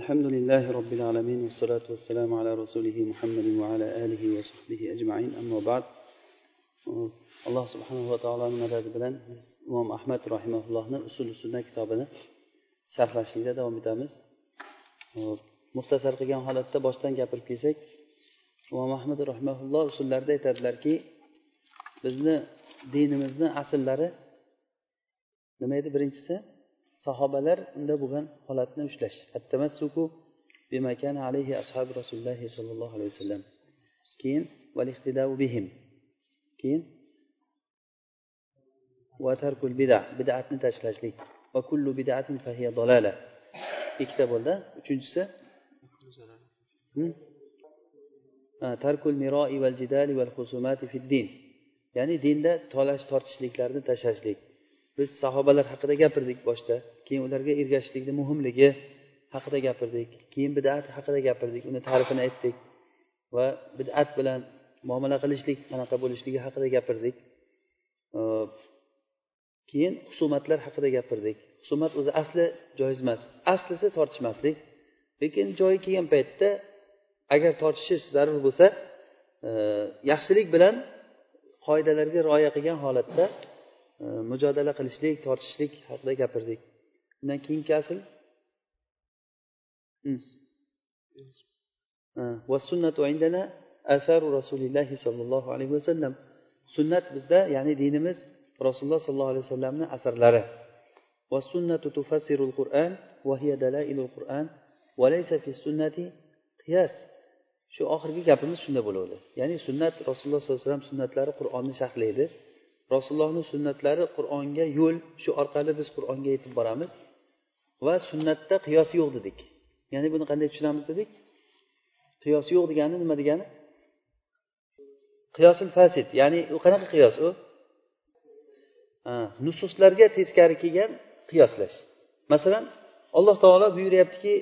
الحمد لله رب العالمين والصلاة والسلام على رسوله محمد وعلى آله وصحبه أجمعين أما بعد alloh subhanava taoloni madadi bilan biz imom ahmad rahimaullohni usul sunna kitobini sharhlashlikda davom etamiz muxtasar qilgan holatda boshdan gapirib kelsak imom ahmad rahimaulloh usullarida aytadilarki bizni dinimizni asllari nima edi birinchisi sahobalar unda bo'lgan holatni ushlash. Alayhi ashabi rasululloh sollallohu alayhi vasallam keyin bihim. Keyin va tarkul bida bidatni tashlashlik. Va kullu bidatin fahiya dolala ikkita bo'ldi. Uchinchisi hmm? tarkul miroi val jidali val husumati fid din. Ya'ni dinda tolash tortishliklarni tashlashlik. Biz sahobalar haqida gapirdik boshda. Keyin ularga ergashishlikni muhimligi haqida gapirdik. Keyin bidat haqida gapirdik. Uni ta'rifini aytdik va bidat bilan muomala qilishlik qanaqa bo'lishligi haqida gapirdik. Keyin husumatlar haqida gapirdik. Husumat o'zi asli joiz emas. Aslisi tortishmaslik. Lekin joyi kelgan paytda agar tortishish zarur bo'lsa yaxshilik bilan qoidalarga rioya qilgan holatda mujodala qilishlik tortishishlik haqida gapirdik. Undan keyingi asl asaru rasulillahi sollallohu alayhi vasallam sunnat bizda ya'ni dinimiz rasululloh sollallohu alayhi vasallamni asarlari. Shu oxirgi gapimiz shunda bo'ladi. Ya'ni sunnat rasululloh sollallohu alayhi vasallam sunnatlari qur'onni sharhlaydi rasulullohni sunnatlari qur'onga yo'l shu orqali biz qur'onga yetib boramiz. Va sunnatda qiyos yo'q dedik. Ya'ni buni qanday tushunamiz dedik? Qiyos yo'q degani nima degani? Qiyosil fasid ya'ni u qanaqa qiyos u? Nususlarga teskari kelgan qiyoslash. Masalan alloh taolo buyuryaptiki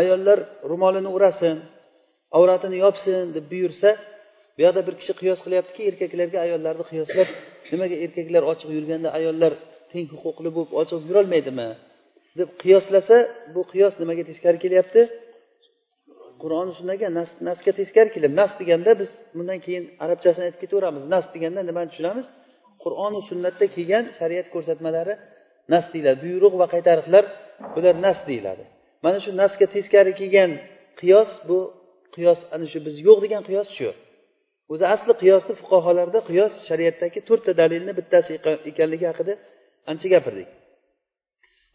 ayollar ro'molini o'rasin avratini yopsin deb buyursa bu yoqda bir kishi qiyos qilyaptiki erkaklarga ayollarni qiyoslab nimaga erkaklar ochiq yurganda ayollar teng huquqli bo'lib ochiq yurolmaydimi? Deb qiyoslasa bu qiyos nimaga teskari kelyapti? Qur'on sunnaga nasga teskari keladi nas deganda biz bundan keyin arabchasini aytib ketaveramiz. Nas deganda nimani tushunamiz? Qur'oni sunnatda kelgan shariat ko'rsatmalari nas deyiladi. Buyruq va qaytariqlar bular nas deyiladi. Mana shu nasga teskari kelgan qiyos bu qiyos ana shu biz yo'q degan qiyos shu. O'zi asli qiyosni fuqarolarda qiyos shariatdagi to'rtta dalilni bittasi ekanligi haqida ancha gapirdik.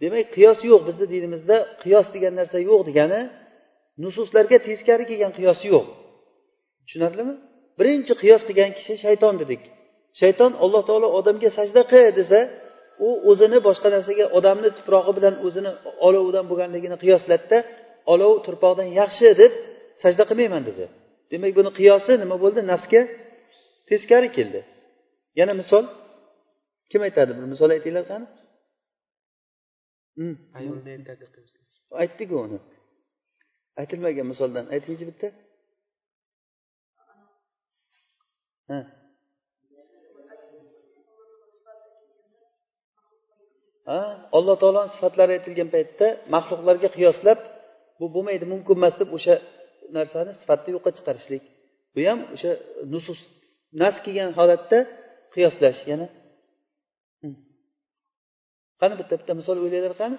Demak qiyos yo'q bizni dinimizda. Qiyos degan narsa yo'q degani nususlarga teskari kelgan qiyos yo'q. Tushunarlimi? Birinchi qiyos qilgan kishi shayton dedik. Shayton alloh taolo odamga sajda qil desa u o'zini boshqa narsaga odamni tuprog'i bilan o'zini olovidan bo'lganligini qiyosladida olov turpoqdan yaxshi deb sajda qilmayman dedi. Demak buni qiyosi nima bo'ldi? Nasga teskari keldi. Yana misol kim aytadi bir misol aytinglar qani? Hmm. aytdiku uni. Aytilmagan misoldan. Aytingchi bitta. Ha. Alloh taoloni sifatlari aytilgan paytda maxluqlarga qiyoslab bu bo'lmaydi mumkin emas deb o'sha narsani sifatni yo'qqa chiqarishlik. Bu ham o'sha nusus nas kelgan holatda qiyoslash yana qani bitta bitta misol o'ylanglar qani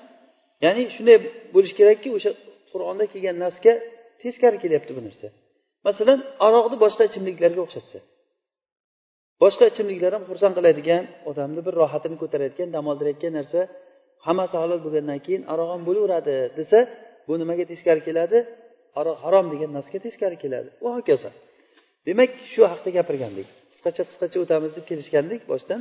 ya'ni shunday bo'lishi kerakki o'sha qur'onda kelgan narsga teskari kelyapti bu narsa. Masalan aroqni boshqa ichimliklarga o'xshatsa. Boshqa ichimliklar ham xursand qiladigan odamni bir rohatini ko'taradigan dam oldirayotgan narsa hammasi halol bo'lgandan keyin aroq ham bo'laveradi desa bu nimaga teskari keladi? Aroq harom degan narsaga teskari keladi. Va hokazo. Demak shu haqida gapirgandik. Qisqacha qisqacha o'tamiz deb kelishgandik boshdan.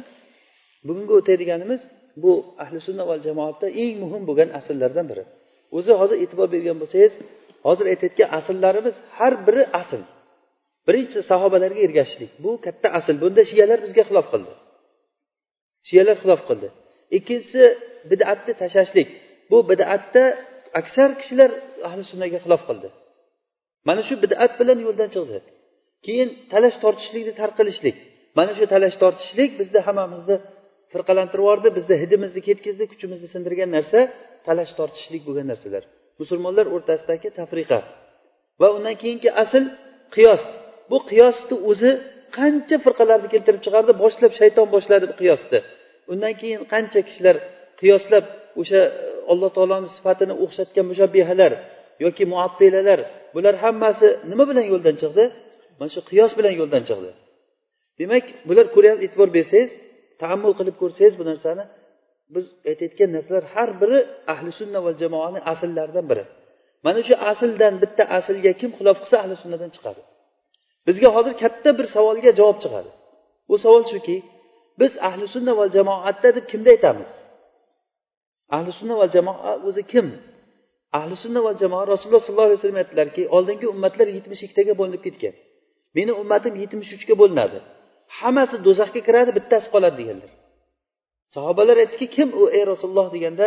Bugungi o'tadiganimiz bu ahli sunna va jamoatda eng muhim bo'lgan asllardan biri. O'zi hozir e'tibor bergan bo'lsangiz hozir aytayotgan asllarimiz har biri asl birinchisi sahobalarga ergashishlik. Bu katta asl bunda shiyalar bizga xilof qildi. Shiyalar xilof qildi. Ikkinchisi bidatni tashlashlik. Bu bidatda aksar kishilar ahli sunnaga xilof qildi. Mana shu bidat bilan yo'ldan chiqdi. Keyin talash tortishlikni tarqilishlik mana shu talash tortishlik bizni hammamizni firqalantirib yubordi bizni hidimizni ketkazdi kuchimizni sindirgan narsa talash tortishlik bo'lgan narsalar. Musulmonlar o'rtasidagi tafriqa. Va undan keyingi asl qiyos. Bu qiyosni o'zi qancha firqalarni keltirib chiqardi boshlab shayton boshladi qiyosni. Undan keyin qancha kishilar qiyoslab o'sha e, alloh taoloni sifatini o'xshatgan mushabbihalar yoki muattilalar bular hammasi nima bilan yo'ldan chiqdi? Mana shu qiyos bilan yo'ldan chiqdi. Demak bular ko'ryapsiz e'tibor bersangiz taammul qilib ko'rsangiz bu narsani biz aytayotgan narsalar har biri ahli sunna va jamoani asllaridan biri. Mana shu asldan bitta aslga kim xilof qilsa ahli sunnadan chiqadi. Bizga hozir katta bir savolga javob chiqadi. Bu savol shuki biz ahli sunna va jamoatda deb kimni aytamiz? Ahli sunna va jamoa o'zi kim? Ahli sunna va jamoa rasululloh sollallohu alayhi vasallam aytdilarki oldingi ummatlar yetmish ikkitaga bo'linib ketgan. Meni ummatim yetmish uchga bo'linadi. Hammasi do'zaxga kiradi bittasi qoladi deganlar. Sahobalar aytdiki kim u ey rasululloh deganda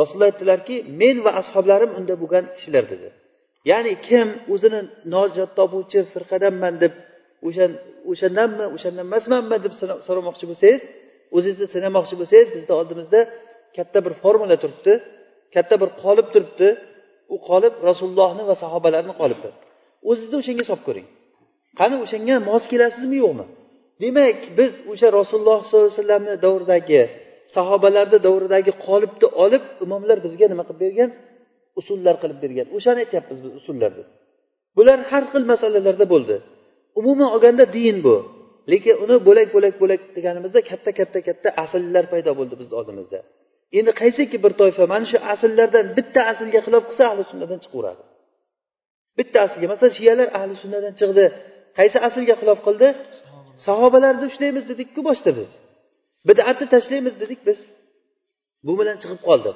rasululloh aytdilarki men va ashoblarim unda bo'lgan kishilar dedi. Ya'ni kim o'zini nojot topuvchi firqadanman deb o'sha o'shandanmi o'shandan emasmanmi deb so'ramoqchi bo'lsangiz o'zingizni sinamoqchi bo'lsangiz bizni oldimizda katta bir formula turibdi katta bir qolip turibdi. U qolip rasulullohni va sahobalarni qolipi o'zingizni o'shanga solib ko'ring. Qani o'shanga mos kelasizmi yo'qmi? Demak biz o'sha rasululloh sollallohu alayhi vasallamni davridagi sahobalarni davridagi qolipni olib imomlar bizga nima qilib bergan? Usullar qilib bergan. O'shani aytyapmiz biz usullar deb bular har xil masalalarda bo'ldi. Umuman olganda din bu. Lekin uni bo'lak bo'lak bo'lak deganimizda katta katta katta asllar paydo bo'ldi bizni oldimizda. Endi qaysiki bir toifa mana shu asllardan bitta aslga xilof qilsa ahli sunnadan chiqaveradi. Bitta aslga masalan shiyalar ahli sunnadan chiqdi. Qaysi aslga xilof qildi? Sahobalarni ushlaymiz dedikku boshida biz. Bidatni tashlaymiz dedik biz. Bu bilan chiqib qoldi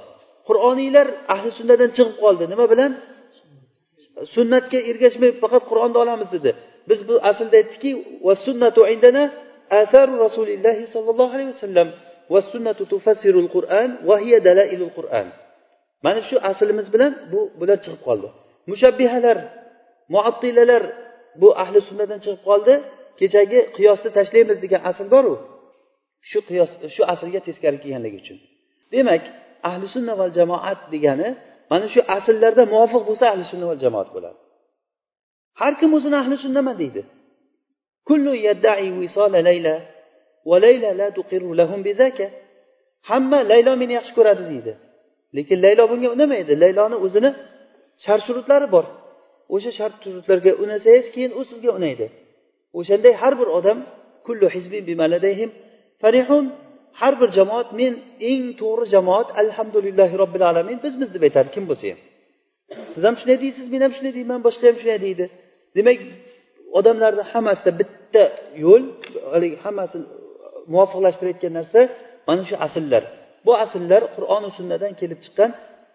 qur'oniylar ahli sunnadan chiqib qoldi. Nima bilan? Sunnatga ergashmay faqat qur'onni olamiz dedi. Biz bu aslida aytdikki va sunnatu indana atharu rasulillahi sollallohu alayhi vasallam va sunnatu tufassirul qur'an va hiya dalailul qur'an. Mana shu aslimiz bilan bu bular chiqib qoldi. Mushabbihalar muattilalar bu ahli sunnadan chiqib qoldi. Kechagi qiyosni tashlaymiz degan asl boru. Shu qiyos shu aslga teskari kelganligi uchun. Demak ahli sunna val jamoat degani mana shu asllarda muvofiq bo'lsa ahli sunna val jamoat bo'ladi. Har kim o'zini ahli sunnaman deydi. Kullu yaddai layla va layla la lahum hamma laylo meni yaxshi ko'radi deydi. Lekin laylo bunga unamaydi. Layloni o'zini shart shurutlari bor. O'sha shart shurutlarga unasangiz keyin u sizga unaydi. O'shanday har bir odam kullu hizbin bimaladayhim farihun har bir jamoat men eng to'g'ri jamoat alhamdulillahi robbil alamin bizmiz deb aytadi kim bo'lsa ham. Siz ham shunday deysiz men ham shunday deyman boshqa ham shunday deydi. Demak odamlarni hammasida bitta yo'l haligi hammasini muvofiqlashtirayotgan narsa mana shu asllar bu asllar qur'oni sunnadan kelib chiqqan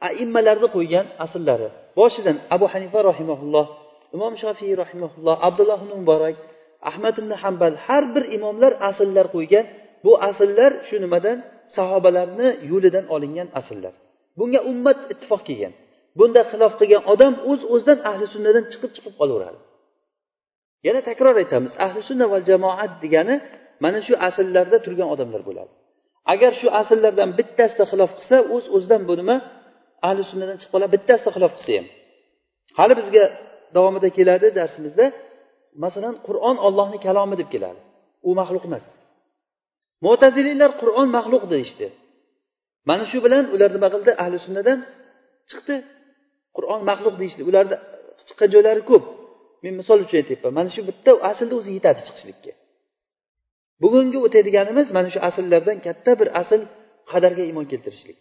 aimmalarni qo'ygan asllari boshidan abu hanifa rahimaulloh imom shofiy rahimaulloh abdulloh ibn muborak ahmad ibn hambal har bir imomlar asllar qo'ygan. Bu asllar shu nimadan? Sahobalarni yo'lidan olingan asllar bunga ummat ittifoq kelgan. Bunda xilof qilgan odam o'z uz o'zidan ahli sunnadan chiqib chiqib qolaveradi. Yana takror aytamiz ahli sunna va jamoat degani mana shu asllarda turgan odamlar bo'ladi. Agar shu asllardan bittasida xilof qilsa o'z uz o'zidan bu nima? Ahli sunnadan chiqib qoladi bittasida xilof qilsa ham. Hali bizga davomida keladi darsimizda. Masalan qur'on ollohni kalomi deb keladi. U maxluq emas. Mo'taziliylar qur'on maxluq deyishdi. Mana shu bilan ular nima qildi? Ahli sunnadan chiqdi. Qur'on maxluq deyishdi. Ularni chiqqan joylari ko'p. Men misol uchun aytyapman. Mana shu bitta aslni o'zi yetadi chiqishlikka. Bugungi o'tadiganimiz mana shu asllardan katta bir asl qadarga iymon keltirishlik.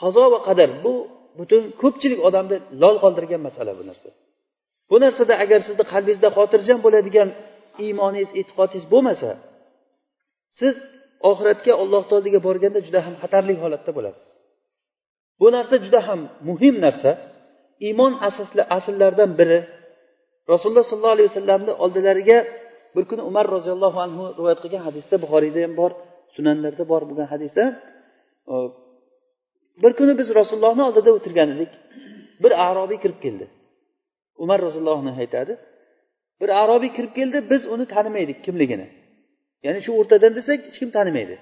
Qazo va qadar bu butun ko'pchilik odamni lol qoldirgan masala bu narsa. Bu narsada agar sizni qalbingizda xotirjam bo'ladigan iymoningiz e'tiqodingiz bo'lmasa siz oxiratga alloh taologa borganda juda ham xatarli holatda bo'lasiz. Bu narsa juda ham muhim narsa. Iymon asosli asllaridan biri rasululloh sollallohu alayhi vasallamni oldilariga bir kuni umar roziyallohu anhu rivoyat qilgan hadisda buxoriyda ham bor sunanlarda bor bo'lgan hadisa bir kuni biz rasulullohni oldida o'tirgan edik. Bir arobiy kirib keldi. Umar roziyallohu anhu aytadi bir arobiy kirib keldi biz uni tanimaydik kimligini. Ya'ni shu o'rtadan desak hech kim tanimaydi.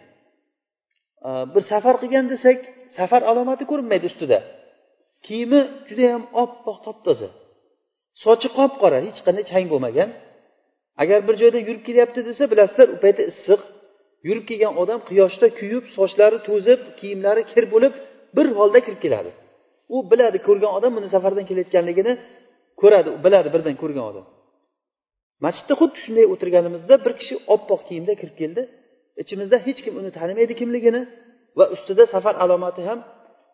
Bir safar qilgan desak safar alomati ko'rinmaydi ustida. Kiyimi judayam oppoq top toza sochi qop qora hech qanday chang bo'lmagan. Agar bir joyda yurib kelyapti desa bilasizlar u paytda issiq. Yurib kelgan odam quyoshda kuyib sochlari to'zib kiyimlari kir bo'lib bir holda kirib keladi. U biladi ko'rgan odam buni safardan kelayotganligini ko'radi biladi birdan ko'rgan odam. Masjidda xuddi shunday o'tirganimizda bir kishi oppoq kiyimda kirib keldi. Ichimizda hech kim uni tanimaydi kimligini va ustida safar alomati ham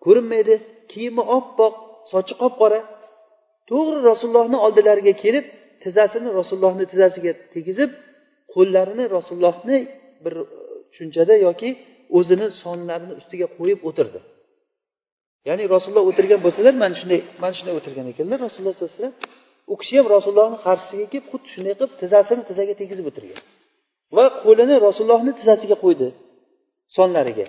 ko'rinmaydi. Kiyimi oppoq sochi qop qora to'g'ri rasulullohni oldilariga kelib tizzasini rasulullohni tizzasiga tegizib qo'llarini rasulullohni bir e, tushunchada yoki o'zini sonlarini ustiga qo'yib o'tirdi. Ya'ni rasululloh o'tirgan bo'lsalar mana shunday mana shunday o'tirgan ekanlar. Rasululloh sollallohu alayhi vasallam u kishi ham rasulullohni qarshisiga kelib xuddi shunday qilib tizzasini tizzaga tegizib o'tirgan va qo'lini rasulullohni tizzasiga qo'ydi sonlariga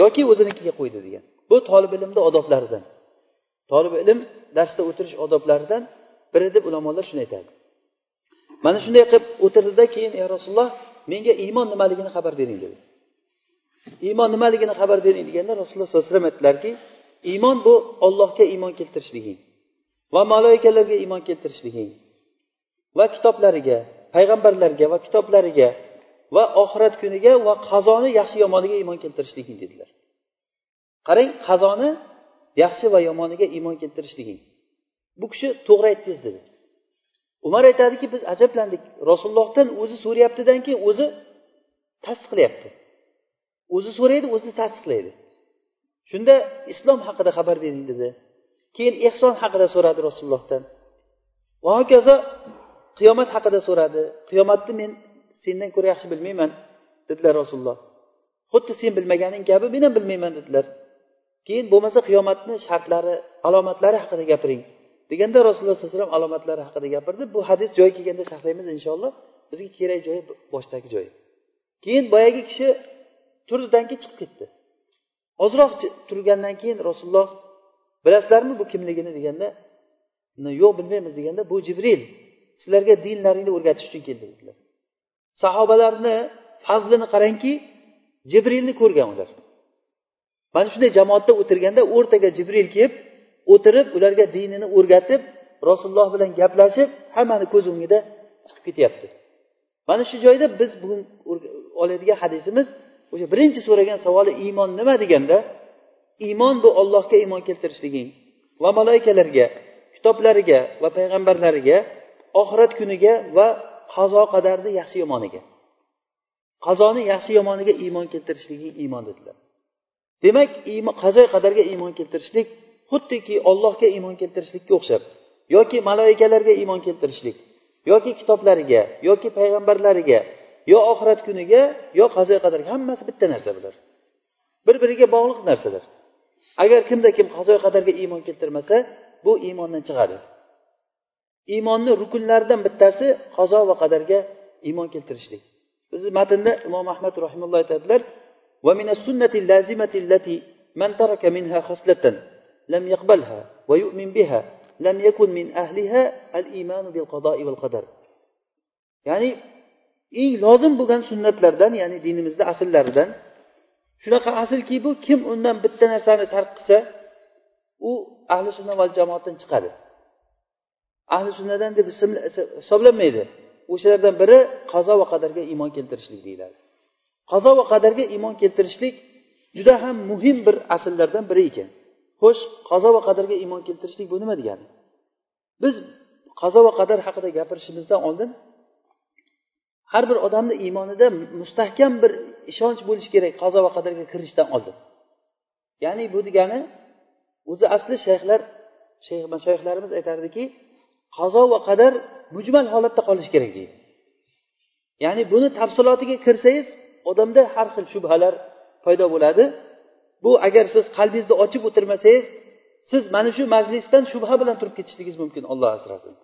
yoki o'zinikiga qo'ydi degan. Bu tolib ilmni odoblaridan tolib ilm darsda o'tirish odoblaridan biri deb ulamolar shuni aytadi. Mana shunday qilib o'tirdida keyin ey rasululloh menga iymon nimaligini xabar bering dedi. Iymon nimaligini xabar bering deganda rasululloh sollallohu alayhi vasallam aytdilarki iymon bu ollohga iymon keltirishliging va maloikalarga iymon keltirishliging va kitoblariga payg'ambarlarga va kitoblariga va oxirat kuniga va qazoni yaxshi yomoniga iymon keltirishliging dedilar. Qarang qazoni yaxshi va yomoniga iymon keltirishliging. Bu kishi to'g'ri aytdingiz dedi. Umar aytadiki biz ajablandik. Rasulullohdan o'zi so'rayaptidan keyin o'zi tasdiqlayapti. O'zi so'raydi o'zi tasdiqlaydi. Shunda islom haqida xabar bering dedi keyin ehson haqida so'radi rasulullohdan. Va hokazo qiyomat haqida so'radi. Qiyomatni men sendan ko'ra yaxshi bilmayman dedilar rasululloh. Xuddi sen bilmaganing kabi men ham bilmayman dedilar. Keyin bo'lmasa qiyomatni shartlari alomatlari haqida gapiring deganda rasululloh sallallohu alayhi vasallam alomatlari haqida gapirdi. Bu hadis joyi kelganda sharhlaymiz inshaalloh. Bizga kerak joyi boshdagi joyi. Keyin boyagi kishi turdidan keyin chiqib ketdi. Ozroq turgandan keyin rasululloh bilasizlarmi bu kimligini deganda yo'q bilmaymiz deganda bu jibril sizlarga dinlaringni o'rgatish uchun keldi dedilar. Sahobalarni fazlini qarangki jibrilni ko'rgan ular. Mana shunday jamoatda o'tirganda o'rtaga jibril kelib o'tirib ularga dinini o'rgatib rasululloh bilan gaplashib hammani ko'z o'ngida chiqib ketyapti. Mana shu joyda biz bugun oladigan hadisimiz o'sha birinchi so'ragan savoli iymon nima deganda iymon bu ollohga iymon keltirishliging va maloikalarga kitoblariga va payg'ambarlariga oxirat kuniga va qazo qadarni yaxshi yomoniga. Qazoni yaxshi yomoniga iymon keltirishliging iymon dedilar. Demak qazo qadarga iymon keltirishlik xuddiki ollohga iymon keltirishlikka o'xshab yoki maloikalarga iymon keltirishlik yoki kitoblariga yoki payg'ambarlariga yo oxirat kuniga yo qazo qadarga hammasi bitta narsa bular bir biriga bog'liq narsalar agar kimda kim qazo qadarga iymon keltirmasa bu iymondan chiqadi iymonni rukunlaridan bittasi qazo va qadarga iymon keltirishlik bizni matnda imom ahmad rahimulloh aytadilar ومن السنة اللازمة التي من ترك منها خصلة لم يقبلها ويؤمن بها لم يكن من أهلها الإيمان بالقضاء والقدر يعني eng lozim bo'lgan sunnatlardan ya'ni dinimizda asllaridan. Shunaqa aslki bu kim undan bitta narsani tark qilsa u ahli sunna va jamoatdan chiqadi. Ahli sunnadan deb hisoblanmaydi. O'shalardan biri qazo va qadarga iymon keltirishlik deyiladi. Qazo va qadarga iymon keltirishlik juda ham muhim bir asllardan biri ekan. Xo'sh qazo va qadarga iymon keltirishlik bu nima degani? Biz qazo va qadar haqida gapirishimizdan oldin har bir odamni iymonida mustahkam bir ishonch bo'lishi kerak qazo va qadarga kirishdan oldin. Ya'ni bu degani o'zi asli shayxlar shayx mashayxlarimiz aytardiki qazo va qadar mujmal holatda qolishi kerak deydi. Ya'ni buni tafsilotiga kirsangiz odamda har xil shubhalar paydo bo'ladi. Bu agar siz qalbingizni ochib o'tirmasangiz siz mana shu majlisdan shubha bilan turib ketishligingiz mumkin olloh asrasin.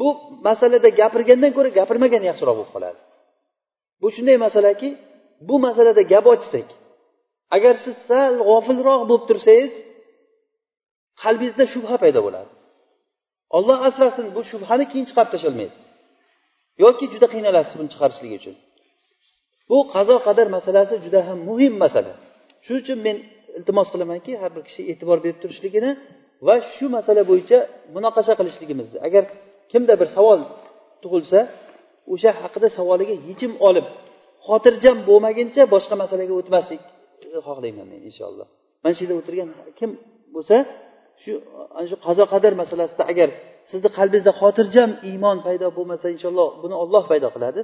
Bu masalada gapirgandan ko'ra gapirmagan yaxshiroq bo'lib qoladi. Bu shunday masalaki bu masalada gap ochsak agar siz sal g'ofilroq bo'lib tursangiz qalbingizda shubha paydo bo'ladi. Olloh asrasin bu shubhani keyin chiqarib tashlolmaysiz. Yoki juda qiynalasiz buni chiqarishlik uchun. Bu qazo qadar masalasi juda ham muhim masala. Shuning uchun men iltimos qilamanki har bir kishi e'tibor berib turishligini va shu masala bo'yicha munoqasha qilishligimizni. Agar kimda bir savol tug'ilsa o'sha haqida savoliga yechim olib xotirjam bo'lmaguncha boshqa masalaga o'tmaslik xohlayman men inshaalloh. Mana shu yerda o'tirgan kim bo'lsa shu ana shu qazo qadar masalasida agar sizni qalbingizda xotirjam iymon paydo bo'lmasa inshaalloh buni olloh paydo qiladi.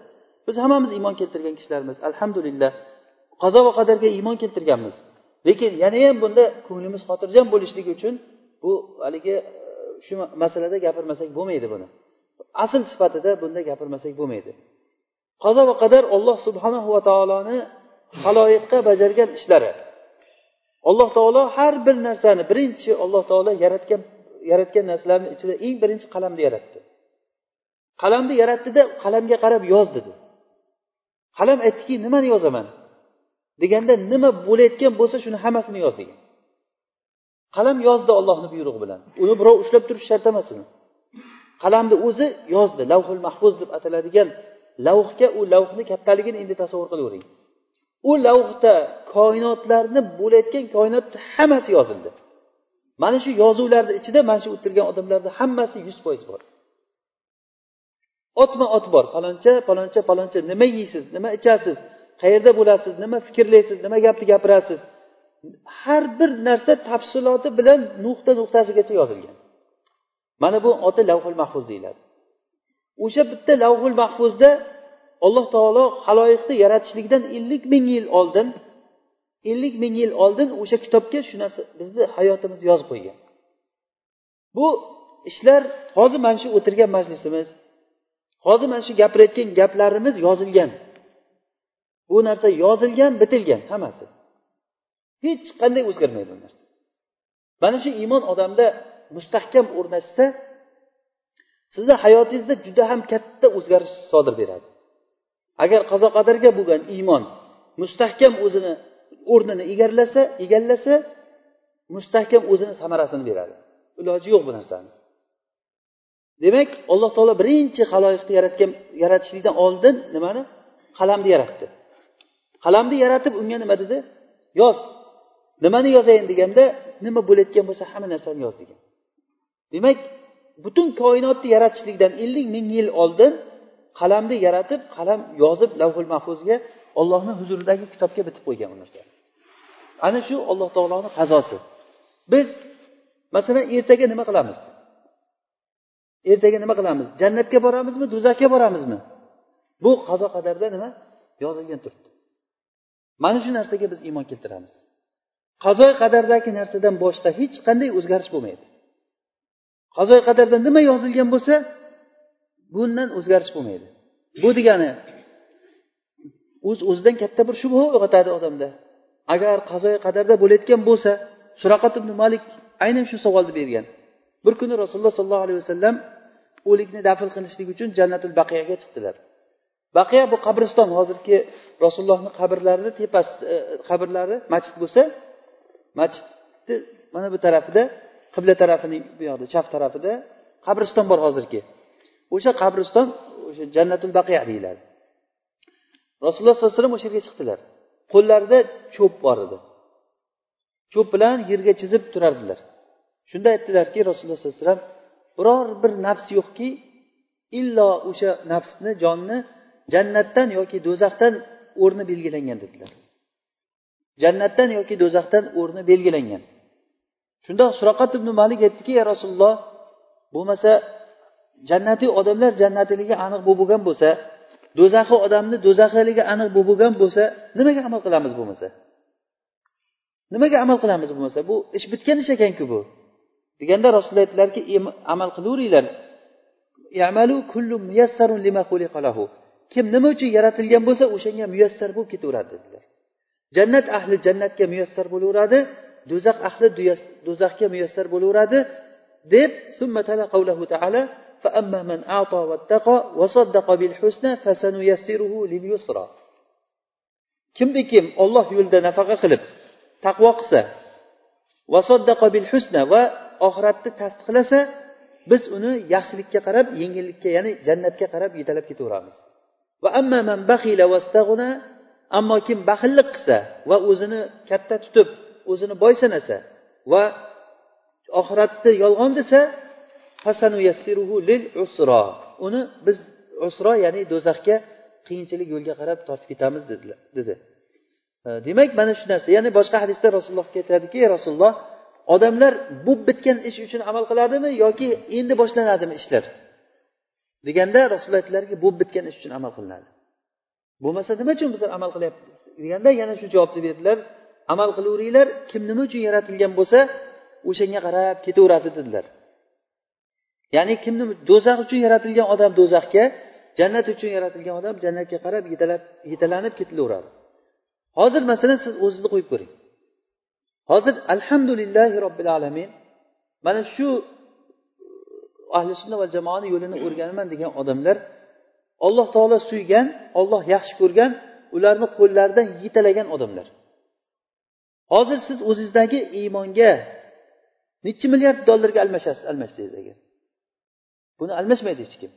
Biz hammamiz iymon keltirgan kishilarmiz alhamdulillah. Qazo va qadarga iymon keltirganmiz. Lekin yanayam bunda ko'nglimiz xotirjam bo'lishligi uchun bu haligi shu masalada gapirmasak bo'lmaydi buni. Asl sifatida bunda gapirmasak bo'lmaydi. Qazo va qadar olloh subhanahu va taoloni haloyiqqa bajargan ishlari. Alloh taolo har bir narsani birinchi alloh taolo yaratgan yaratgan narsalarni ichida eng birinchi qalamni yaratdi. Qalamni yaratdida qalamga qarab yoz dedi. Qalam aytdiki nimani yozaman? Deganda nima bo'layotgan bo'lsa shuni hammasini yoz degan. Qalam yozdi ollohni buyrug'i bilan. Uni birov ushlab turish shart emas uni qalamni o'zi yozdi lavhul mahfuz deb ataladigan lavhga u lavhni kattaligini endi tasavvur qilavering u lavhda koinotlarni bo'layotgan koinotni hammasi yozildi. Mana shu yozuvlarni ichida mana shu o'tirgan odamlarni hammasi yuz foiz bor. Otma ot bor paloncha paloncha paloncha nima yeysiz nima ichasiz qayerda bo'lasiz nima fikrlaysiz nima gapni gapirasiz. Har bir narsa tafsiloti bilan nuqta nuqtasigacha yozilgan. Mana bu oti lavhul mahfuz deyiladi. O'sha bitta lavhul mahfuzda alloh taolo haloyiqni yaratishlikdan ellik ming yil oldin ellik ming yil oldin o'sha kitobga shu narsa bizni hayotimizni yozib qo'ygan. Bu ishlar hozir mana shu o'tirgan majlisimiz hozir mana shu gapirayotgan gaplarimiz yozilgan. Bu narsa yozilgan bitilgan hammasi. Hech qanday o'zgarmaydi bu narsa. Mana shu iymon odamda mustahkam o'rnashsa sizni hayotingizda juda ham katta o'zgarish sodir beradi. Agar qazo qadarga bo'lgan iymon mustahkam o'zini o'rnini egallasa egallasa mustahkam o'zini samarasini beradi. Iloji yo'q bu narsani. Demak alloh taolo birinchi haloyiqni yaratgan yaratishlikdan oldin nimani? Qalamni yaratdi. Qalamni yaratib unga nima dedi? Yoz. Nimani yozayin deganda nima bo'layotgan bo'lsa hamma narsani yoz degan. Demak butun koinotni yaratishlikdan ellik ming yil oldin qalamni yaratib qalam yozib lavhul mahfuzga ollohni huzuridagi kitobga bitib qo'ygan bu narsa. Ana shu alloh taoloni qazosi biz masalan ertaga nima qilamiz? Ertaga nima qilamiz? Jannatga boramizmi do'zaxga boramizmi? Bu qazo qadarda nima? Yozilgan turibdi. Mana shu narsaga biz iymon keltiramiz. Qazo qadardagi narsadan boshqa hech qanday o'zgarish bo'lmaydi. Qazoi qadarda nima yozilgan bo'lsa bundan o'zgarish bo'lmaydi. Bu degani o'z o'zidan katta bir shubha uyg'otadi odamda. Agar qazoi qadarda bo'layotgan bo'lsa suraqat ibn malik aynan shu savolni bergan. Bir kuni rasululloh sollallohu alayhi vasallam o'likni dafn qilishlik uchun jannatul baqiyaga chiqdilar. Baqiya bu qabriston hozirgi rasulullohni qabrlarini tepasi e, qabrlari masjid bo'lsa masjidni mana bu tarafida qibla tarafining bu yoqda chap tarafida qabriston bor hozirgi. O'sha qabriston o'sha jannatul baqiya deyiladi. Rasululloh sollallohu alayhi vasallam o'sha yerga chiqdilar. Qo'llarida cho'p bor edi. Cho'p bilan yerga chizib turardilar. Shunda aytdilarki rasululloh sollallohu alayhi vasallam biror bir nafs yo'qki illo o'sha nafsni jonni jannatdan yoki do'zaxdan o'rni belgilangan dedilar. Jannatdan yoki do'zaxdan o'rni belgilangan. Shunda suraqat ibn malik aytdiki ya rasululloh bo'lmasa jannatiy odamlar jannatiligi aniq bo'lib bo'lgan bo'lsa do'zaxi odamni do'zaxiligi aniq bo'lib bo'lgan bo'lsa nimaga amal qilamiz bo'lmasa? Nimaga amal qilamiz bo'lmasa? Bu ish bitgan ish ekanku bu. Deganda rasululloh aytdilarki amal qilaveringlar kim nima uchun yaratilgan bo'lsa o'shanga muyassar bo'lib ketaveradi dedilar. Jannat ahli jannatga muyassar bo'laveradi. Do'zax ahli do'zaxga muyassar bo'laveradi deb kimdi kim olloh yo'lida nafaqa qilib taqvo qilsa bil husna va oxiratni tasdiqlasa biz uni yaxshilikka qarab yengillikka ya'ni jannatga qarab yetalab ketaveramiz. Ammo kim baxillik qilsa va o'zini katta tutib o'zini boy sanasa va oxiratni yolg'on desa lil usro uni biz usro ya'ni do'zaxga qiyinchilik yo'lga qarab tortib ketamiz dedilar dedi. Demak mana shu narsa. Ya'ni boshqa hadisda rasulullohga aytadiki rasululloh odamlar bu bitgan ish uchun amal qiladimi yoki endi boshlanadimi ishlar? deganda rasululloh aytdilarki bu bitgan ish uchun amal qilinadi. Bo'lmasa nima uchun bizlar amal qilyapmiz? deganda yana shu javobni berdilar. Amal qilaveringlar kim nima uchun yaratilgan bo'lsa o'shanga qarab ketaveradi dedilar. Ya'ni kimni do'zax uchun yaratilgan odam do'zaxga jannat uchun yaratilgan odam jannatga qarab yetalab yetalanib ketilaveradi. Hozir masalan siz o'zingizni qo'yib ko'ring. Hozir alhamdulillahi robbil alamin mana shu uh, ahli sunna va jamoani yo'lini o'rganaman degan odamlar alloh taolo suygan olloh yaxshi ko'rgan ularni qo'llaridan yetalagan odamlar. Hozir siz o'zingizdagi iymonga nechi milliard dollarga almashasiz almashsangiz agar. Buni almashmaydi hech kim.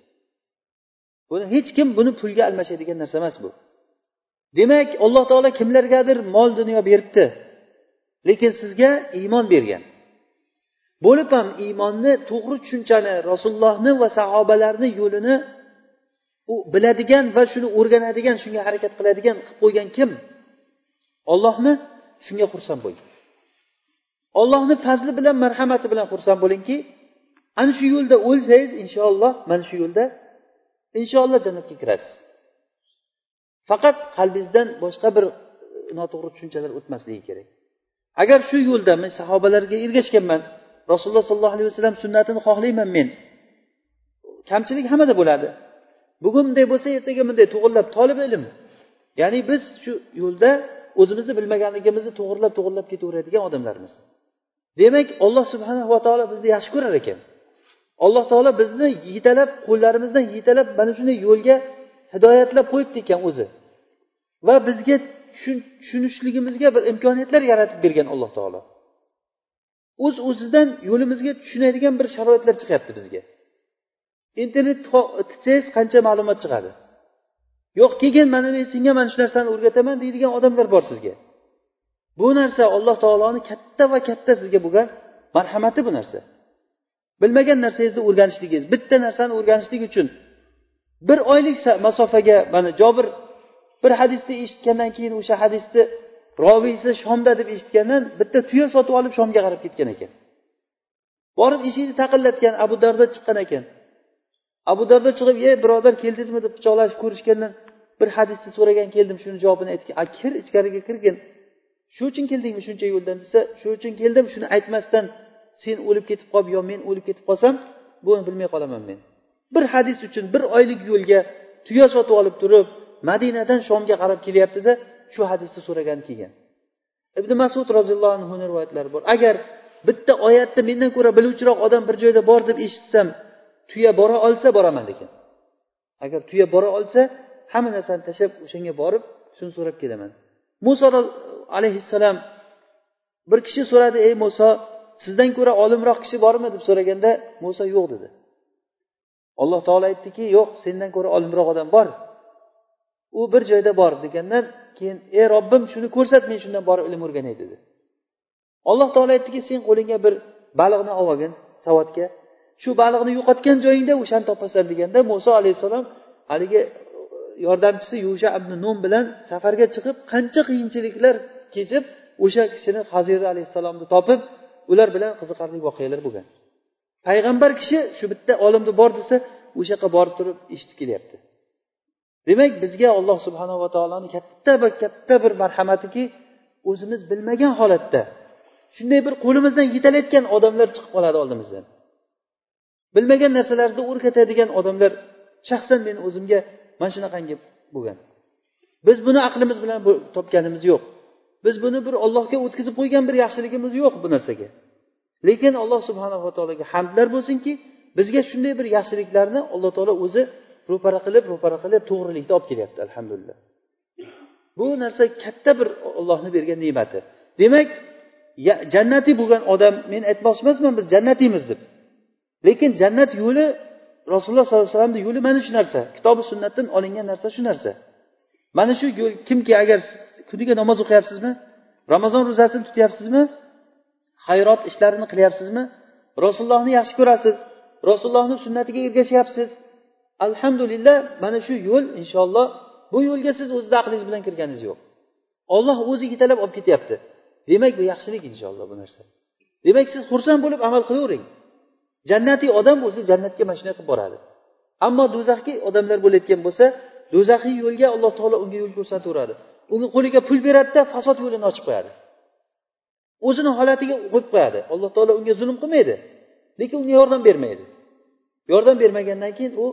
Buni hech kim buni pulga almashadigan narsa emas bu. Demak alloh taolo kimlargadir mol dunyo beribdi lekin sizga iymon bergan. Bo'lib ham iymonni to'g'ri tushunchani rasulullohni va sahobalarni yo'lini u biladigan va shuni o'rganadigan shunga harakat qiladigan qilib qo'ygan kim? Ollohmi shunga xursand bo'ling. Ollohni fazli bilan marhamati bilan xursand bo'lingki ana shu yo'lda o'lsangiz inshaalloh mana shu yo'lda inshaalloh jannatga kirasiz. Faqat qalbingizdan boshqa bir e, noto'g'ri tushunchalar o'tmasligi kerak. Agar shu yo'lda men sahobalarga ergashganman rasululloh sollallohu alayhi vasallam sunnatini xohlayman men kamchilik hammada bo'ladi. Bugun bunday bo'lsa ertaga bunday to'g'irlab tolib ilm ya'ni biz shu yo'lda o'zimizni bilmaganligimizni to'g'irlab to'g'irlab ketaveradigan odamlarmiz. Demak alloh subhana va taolo bizni yaxshi ko'rar ekan. Alloh taolo bizni yetalab qo'llarimizdan yetalab mana shunday yo'lga hidoyatlab qo'yibdi ekan o'zi. Va bizga tushunishligimizga bir imkoniyatlar yaratib bergan alloh taolo. O'z o'zidan yo'limizga tushunadigan bir sharoitlar chiqyapti bizga. Internet titsangiz qancha ma'lumot chiqadi? Yo'q keyin mana men senga mana shu narsani o'rgataman deydigan odamlar bor sizga. Bu narsa alloh taoloni katta va katta sizga bo'lgan marhamati bu narsa. Bilmagan narsangizni o'rganishligingiz bitta narsani o'rganishlik uchun bir oylik masofaga mana jobir bir hadisni eshitgandan keyin o'sha hadisni roviysi shomda deb eshitgandan bitta tuya sotib olib shomga qarab ketgan ekan. Borib eshikni taqillatgan abu dardo chiqqan ekan. Abu dardo chiqib ey birodar keldingizmi? deb quchoqlashib ko'rishgandan bir hadisni so'ragan keldim shuni javobini aytgan a kir ichkariga kirgin. Shu uchun keldingmi shuncha yo'ldan? desa shu uchun keldim shuni aytmasdan sen o'lib ketib qolib yo men o'lib ketib qolsam buni bilmay qolaman men. Bir hadis uchun bir oylik yo'lga tuya sotib olib turib madinadan shomga qarab kelyaptida shu hadisni so'ragan kelgan. Ibn masud roziyallohu anhuni rivoyatlari bor. Agar bitta oyatni mendan ko'ra biluvchiroq odam bir joyda bor deb eshitsam tuya bora olsa boraman degan agar tuya bora olsa hamma narsani tashlab o'shanga borib shuni so'rab kelaman. Muso alayhissalom bir kishi so'radi ey muso sizdan ko'ra olimroq kishi bormi? deb so'raganda muso yo'q dedi. Alloh taolo aytdiki yo'q sendan ko'ra olimroq odam bor. U bir joyda bor degandan keyin ey robbim shuni ko'rsat men shundan borib ilm o'rganay dedi. Alloh taolo aytdiki sen qo'lingga bir baliqni olib olgin savatga shu baliqni yo'qotgan joyingda o'shani topasan deganda muso alayhissalom haligi e, yordamchisi yusha ibn nun bilan safarga chiqib qancha qiyinchiliklar kechib o'sha kishini hazira alayhissalomni topib ular bilan qiziqarli voqealar bo'lgan. Payg'ambar kishi shu bitta olimni bor desa o'sha yoqqa borib turib eshitib kelyapti. Demak bizga alloh subhanava taoloni katta va katta bir marhamatiki o'zimiz bilmagan holatda shunday bir qo'limizdan yetalayotgan odamlar chiqib qoladi oldimizdan. Bilmagan narsalarni o'rgatadigan odamlar shaxsan meni o'zimga mana shunaqangi bo'lgan. Biz buni aqlimiz bilan topganimiz yo'q. Biz buni bir ollohga o'tkazib qo'ygan bir yaxshiligimiz yo'q bu narsaga. Lekin alloh subhanava taologa hamdlar bo'lsinki bizga shunday bir yaxshiliklarni alloh taolo o'zi ro'para qilib ro'para qilib to'g'rilikda olib kelyapti alhamdulillah. Bu narsa katta bir ollohni bergan ne'mati. Demak jannatiy bo'lgan odam men aytmoqchi emasman biz jannatiymiz deb. Lekin jannat yo'li rasululloh sollallohu alayhi vasallamni yo'li mana shu narsa. Kitobi sunnatdan olingan narsa shu narsa. Mana shu yo'l kimki agar kuniga namoz o'qiyapsizmi ramazon ro'zasini tutyapsizmi hayrot ishlarini qilyapsizmi rasulullohni yaxshi ko'rasiz rasulullohni sunnatiga ergashyapsiz. Alhamdulillah mana shu yo'l inshaalloh bu yo'lga siz o'zizni aqlingiz bilan kirganingiz yo'q. Olloh o'zi yetalab olib ketyapti. Demak bu yaxshilik inshaalloh bu narsa. Demak siz xursand bo'lib amal qilavering. Jannatiy odam bo'lsa jannatga mana shunday qilib boradi. Ammo do'zaxga odamlar bo'layotgan bo'lsa do'zaxiy yo'lga alloh taolo unga yo'l ko'rsataveradi uni qo'liga pul beradida fasod yo'lini ochib qo'yadi. O'zini holatiga qo'yib qo'yadi. Alloh taolo unga zulm qilmaydi lekin unga yordam bermaydi. Yordam bermagandan keyin u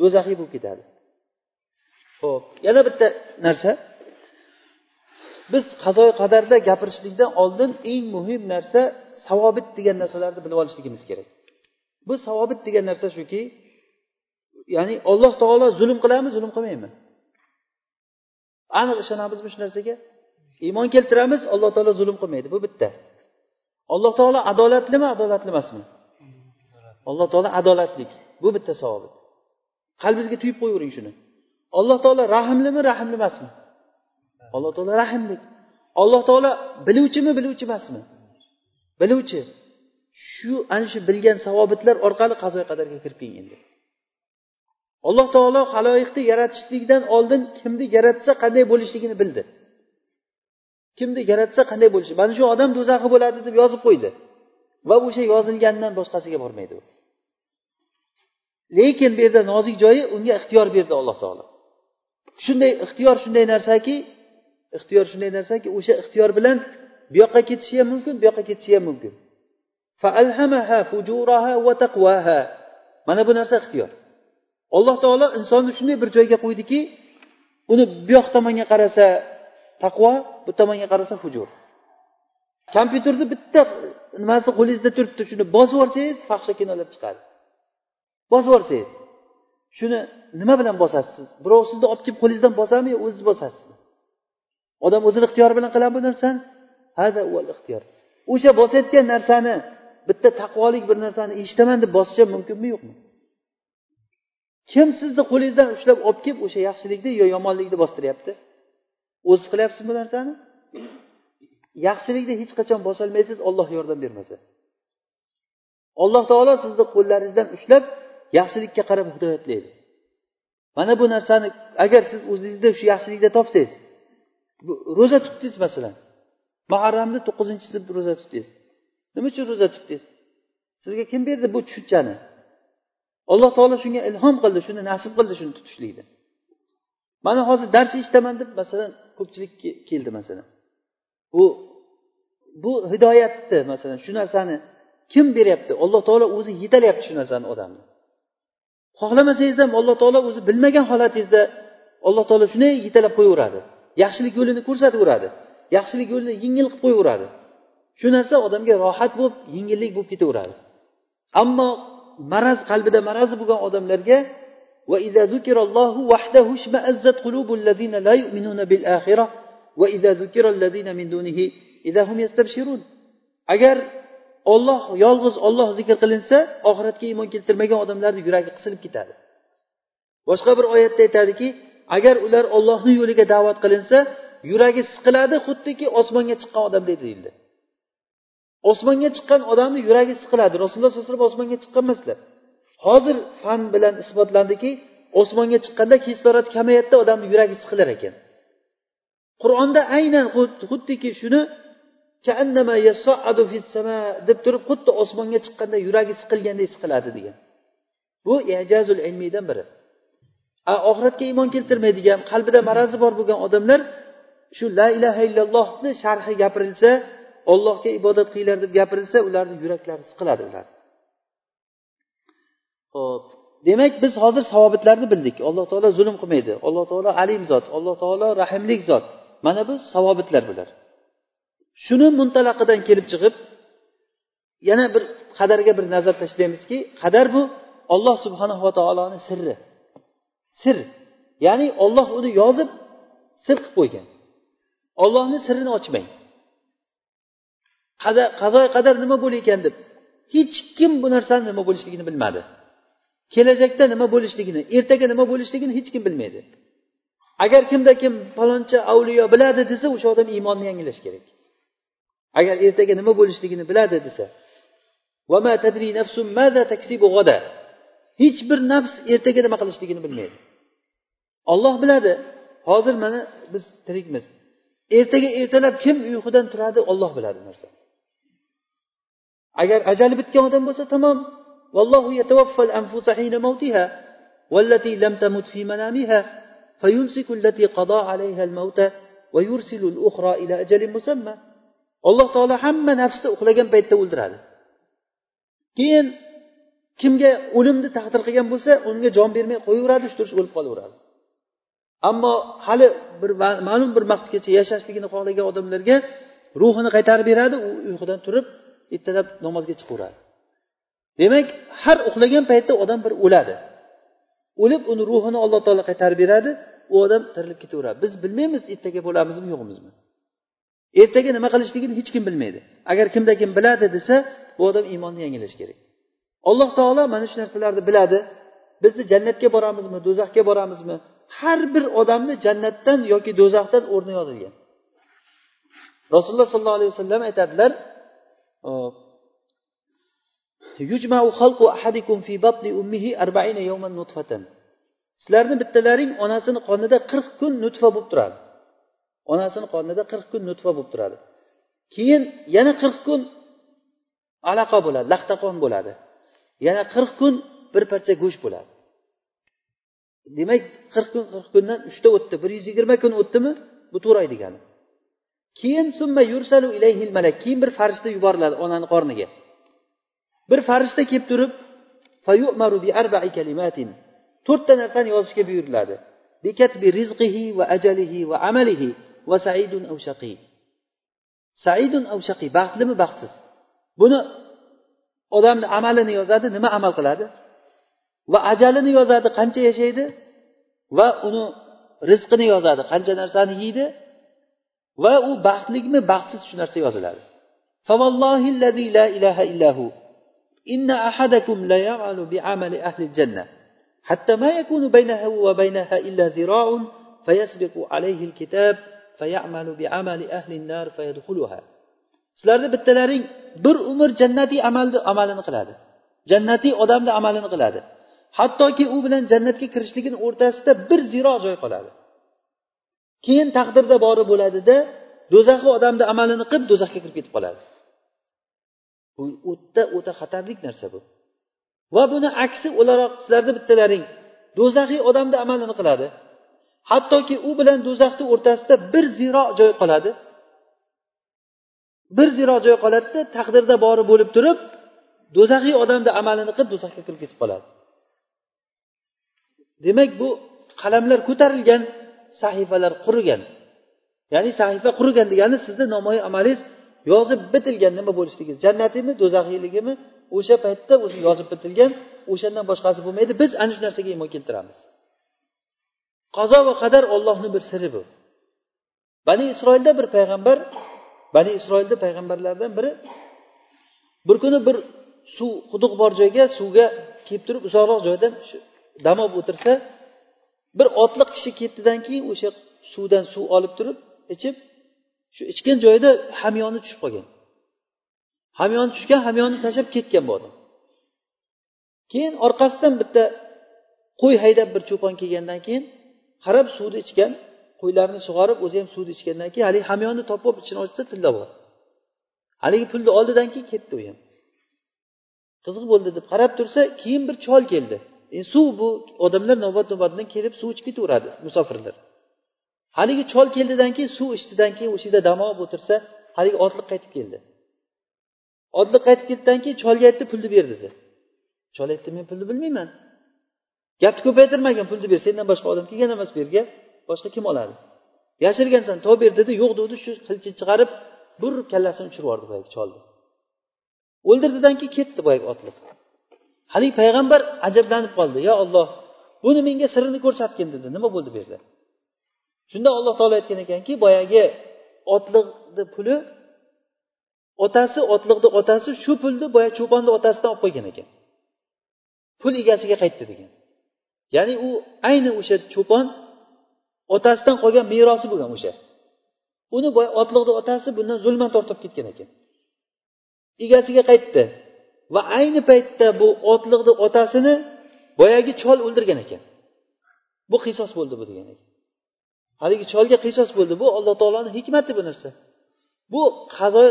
do'zaxiy bo'lib ketadi. Ho'p yana bitta narsa. Biz qazoi qadarda gapirishlikdan oldin eng muhim narsa savobit degan narsalarni bilib olishligimiz kerak. Bu savobit degan narsa shuki ya'ni alloh taolo zulm qiladimi zulm qilmaymi? Aniq ishonamizmi shu narsaga. Iymon keltiramiz alloh taolo zulm qilmaydi. Bu bitta. Alloh taolo adolatlimi adolatli emasmi alloh taolo adolatlik. Bu bitta savobit. Qalbingizga tuyib qo'yavering shuni. Alloh taolo rahmlimi rahmli emasmi alloh taolo rahmlik. Alloh taolo biluvchimi biluvchi emasmi biluvchi. Shu ana shu bilgan savobitlar orqali qazo qadarga kirib keling endi alloh taolo haloyiqni yaratishlikdan oldin kimni yaratsa qanday bo'lishligini bildi. Kimni yaratsa qanday bo'lishi mana shu odam do'zaxi bo'ladi deb yozib qo'ydi. Va o'sha yozilgandan boshqasiga bormaydi u. Lekin bu yerda nozik joyi unga ixtiyor berdi alloh taolo. Shunday ixtiyor shunday narsaki ixtiyor shunday narsaki o'sha ixtiyor bilan bu yoqqa ketishi ham mumkin bu yoqqa ketishi ham mumkin. Mana bu narsa ixtiyor. Alloh taolo insonni shunday bir joyga qo'ydiki uni bu yoq tomonga qarasa taqvo bu tomonga qarasa hujur kompyuterni bitta nimasi qo'lingizda turibdi shuni bosib yuborsangiz fahsha kinolar chiqadi. Bosib yuborsangiz shuni nima bilan bosasiz? Birov sizni olib kelib qo'lingizdan bosadimi yo o'ziz bosasizmi? Odam o'zini ixtiyori bilan qiladimi bu narsani. Hada ixtiyor. O'sha bosayotgan narsani bitta taqvolik bir narsani eshitaman deb bosish ham mumkinmi yo'qmi? Kim sizni qo'lingizdan ushlab olib kelib o'sha yaxshilikni yo yomonlikni bostiryapti? O'ziz qilyapsizmi bu narsani? Yaxshilikni hech qachon bosolmaysiz olloh yordam bermasa. Alloh taolo sizni qo'llaringizdan ushlab yaxshilikka qarab hidoyatlaydi mana bu narsani agar siz o'zingizda shu yaxshilikni topsangiz ro'za tutdingiz masalan. Muharramni to'qqizinchisi ro'za tutdingiz. Nima uchun ro'za tutdingiz sizga kim berdi bu tushunchani? Alloh taolo shunga ilhom qildi shuni nasib qildi shuni tutishlikni. Mana hozir dars eshitaman deb masalan ko'pchilik keldi masalan. Bu bu hidoyatni masalan shu narsani kim beryapti? Alloh taolo o'zi yetalyapti shu narsani odamni. Xohlamasangiz ham alloh taolo o'zi bilmagan holatingizda alloh taolo shunday yetalab qo'yaveradi. Yaxshilik yo'lini ko'rsataveradi yaxshilik yo'lini yengil qilib qo'yaveradi. shu narsa odamga rohat bo'lib yengillik bo'lib ketaveradi ammo maraz qalbida marazi bo'lgan odamlarga وإذا ذكر الله وحده اشمأزت قلوب الذين لا يؤمنون بالآخرة وإذا ذكر الذين من دونه إذا هم يستبشرون agar olloh yolg'iz olloh zikr qilinsa oxiratga iymon keltirmagan odamlarni yuragi qisilib ketadi boshqa bir oyatda aytadiki agar ular ollohni yo'liga da'vat qilinsa yuragi siqiladi xuddiki osmonga chiqqan odamday deyildi Osmonga chiqqan odamni yuragi siqiladi. Rasululloh sallallohu alayhi vasallam osmonga chiqqan emaslar. Hozir fan bilan isbotlandiki osmonga chiqqanda kislorod kamayadida odamni yuragi siqilar ekan. Qur'onda aynan xuddiki shuni deb turib xuddi osmonga chiqqanda yuragi siqilganday siqiladi degan. Bu ijazul ilmiydan biri. Oxiratga iymon keltirmaydigan qalbida marazi bor bo'lgan odamlar shu la ilaha illallohni sharhi gapirilsa ollohga ibodat qilinglar deb gapirilsa ularni yuraklari siqiladi ular. Ho'p demak biz hozir savobitlarni bildik. Alloh taolo zulm qilmaydi. Alloh taolo alim zot. Alloh taolo rahimlik zot. Mana bu savobitlar bular. Shuni muntalaqidan kelib chiqib yana bir qadarga bir nazar tashlaymizki qadar bu olloh subhanava taoloni sirri. Sir. Ya'ni olloh uni yozib sir qilib qo'ygan. Ollohni sirini ochmang. Qazoyi qadar nima bo'lar deb hech kim bu narsani nima bo'lishligini bilmadi. Kelajakda nima bo'lishligini ertaga nima bo'lishligini hech kim bilmaydi. Agar kimda kim paloncha avliyo biladi desa o'sha odam iymonni yangilash kerak. Agar ertaga nima bo'lishligini biladi desa hech bir nafs ertaga nima qilishligini bilmaydi. Olloh biladi hozir mana biz tirikmiz. Ertaga ertalab kim uyqudan turadi olloh biladi narsa agar ajali bitgan odam bo'lsa tamom. Vallohu yatawaffal wallati lam tamut fi manamiha fayumsiku allati al-mauta yursilu al-ukhra ajalin musamma. Alloh taolo hamma nafsni uxlagan paytda o'ldiradi. Keyin kimga o'limni taqdir qilgan bo'lsa unga jon bermay qo'yaveradi shu turish o'lib qolaveradi. Ammo hali bir ma'lum bir vaqtgacha yashashligini xohlagan odamlarga ruhini qaytarib beradi u uyqudan turib ertalab namozga chiqaveradi demak har uxlagan paytda odam bir o'ladi. O'lib uni ruhini alloh taolo qaytarib beradi u odam tirilib ketaveradi. Biz bilmaymiz ertaga bo'lamizmi yo'qmizmi. Ertaga nima qilishligini hech kim bilmaydi. Agar kimda kim biladi desa bu odam iymonni yangilashi kerak. Alloh taolo mana shu narsalarni biladi. Bizni jannatga boramizmi do'zaxga boramizmi? Har bir odamni jannatdan yoki do'zaxdan o'rni yozilgan. Rasululloh sollallohu alayhi vasallam aytadilar sizlarni bittalaring onasini qonida qirq kun nutfa bo'lib turadi. Onasini qonida qirq kun nutfa bo'lib turadi. Keyin yana qirq kun alaqa bo'ladi laxtaqon bo'ladi. Yana qirq kun bir parcha go'sht bo'ladi. Demak qirq kun qirq kundan uchta o'tdi. Bir yuz yigirma kun o'tdimi? Bu to'ray degani. Keyin summa yursalu ilayhil malak. Keyin bir farishta yuboriladi onani qorniga. Bir farishta kelib turib bi arba'i kalimatin. To'rtta narsani yozishga buyuriladi. Bikatbi rizqihi va ajalihi va amalihi va saidun av shaqi. Saidun av shaqi baxtlimi baxtsiz? Buni odamni amalini yozadi nima amal qiladi? Va ajalini yozadi qancha yashaydi? Va uni rizqini yozadi qancha narsani yeydi? va u baxtlikmi baxtsiz shu narsa yoziladi لا إله إلا هو إن أحدكم لا يعمل بعمل أهل الجنة حتى ما يكون بينه وبينها إلا ذراع فيسبق عليه الكتاب فيعمل بعمل أهل النار فيدخلها sizlarni bittalaring bir umr jannatiy amalni amalini qiladi jannatiy odamni amalini qiladi hattoki u bilan jannatga kirishligini o'rtasida bir ziro joy qoladi Keyin taqdirda bori bo'ladida do'zaxi odamni amalini qilib do'zaxga kirib ketib qoladi. Bu o'ta o'ta xatarlik narsa bu. Va buni aksi o'laroq sizlarni bittalaring do'zaxiy odamni amalini qiladi. Hattoki u bilan do'zaxni o'rtasida bir ziro joy qoladi. Bir ziro joy qoladida taqdirda bori bo'lib turib do'zaxiy odamni amalini qilib do'zaxga kirib ketib qoladi. Demak bu qalamlar ko'tarilgan sahifalar qurigan. Ya'ni sahifa qurigan degani sizni nomoyi amalingiz yozib bitilgan nima bo'lishligingiz jannatimi do'zaxiyligimi o'sha paytda o'zi yozib bitilgan o'shandan boshqasi bo'lmaydi. Biz ana shu narsaga iymon keltiramiz. Qazo va qadar ollohni bir siri bu. Bani isroilda bir payg'ambar bani isroilda payg'ambarlardan biri bir kuni bir suv quduq bor joyga suvga kelib turib uzoqroq joydan dam olib o'tirsa bir otliq kishi ketdidan keyin o'sha suvdan suv olib turib ichib shu ichgan joyida hamyoni tushib qolgan. Hamyoni tushgan hamyonni tashlab ketgan bu odam. Keyin orqasidan bitta qo'y haydab bir cho'pon kelgandan keyin qarab suvni ichgan qo'ylarni sug'orib o'zi ham suvni ichgandan keyin haligi hamyonni topib olib ichini ochsa tilla bor haligi pulni oldidan keyin ketdi u ham. Qiziq bo'ldi deb qarab tursa keyin bir chol keldi. E, suv bu odamlar navbat navbatdan kelib suv ichib ketaveradi musofirlar. Haligi chol keldidan keyin suv ichdidan keyin o'sha yerda dam olib o'tirsa haligi otliq qaytib keldi. Otliq qaytib ketdidan keyin cholga aytdi pulni ber dedi. Chol aytdi men pulni bilmayman. Gapni ko'paytirmagin pulni ber sendan boshqa odam kelgan emas bu yerga boshqa kim oladi? Yashirgansan topib ber dedi yo'q degdi shu qilichni chiqarib bir kallasini uchirib yubordi boyagi cholni. O'ldirdidan keyin ketdi boyagi otliq. Haligi payg'ambar ajablanib qoldi. Yo olloh buni menga sirini ko'rsatgin dedi. Nima bo'ldi bu yerda? Shunda alloh taolo aytgan ekanki boyagi otliqni puli otasi otliqni otasi shu pulni boya cho'ponni otasidan olib qo'ygan ekan. Pul egasiga qaytdi degan. Ya'ni u ayni o'sha cho'pon otasidan qolgan merosi bo'lgan o'sha. Uni otliqni otasi bundan zulman tortib ketgan ekan. Egasiga qaytdi. Va ayni paytda bu otliqni otasini boyagi chol o'ldirgan ekan. Bu qisos bo'ldi bu degani haligi cholga qisos bo'ldi. Bu alloh taoloni hikmati bu narsa. Bu qazo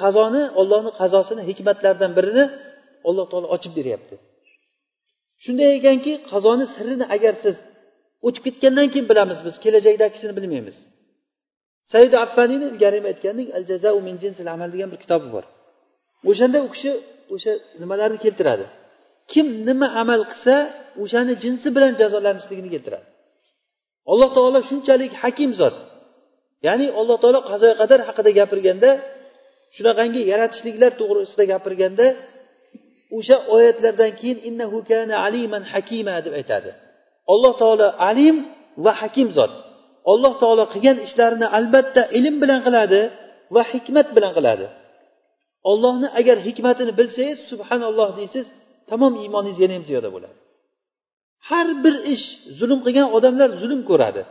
qazoni ollohni qazosini hikmatlaridan birini alloh taolo ochib beryapti. Shunday ekanki qazoni sirini agar siz o'tib ketgandan keyin bilamiz biz kelajakdagisini bilmaymiz. Said affaniyni ilgari aytgandek al jazau min jinsil amal degan bir kitobi bor. O'shanda u kishi o'sha nimalarni keltiradi. Kim nima amal qilsa o'shani jinsi bilan jazolanishligini keltiradi. Alloh taolo shunchalik hakim zot. Ya'ni alloh taolo qazoyi qadar haqida gapirganda shunaqangi yaratishliklar to'g'risida gapirganda o'sha oyatlardan keyin innahu kana aliman hakima deb aytadi. Alloh taolo alim va hakim zot. Alloh taolo qilgan ishlarini albatta ilm bilan qiladi va hikmat bilan qiladi. Ollohni agar hikmatini bilsangiz subhanalloh deysiz tamom iymoningiz yana ham ziyoda bo'ladi. Har bir ish zulm qilgan odamlar zulm ko'radi.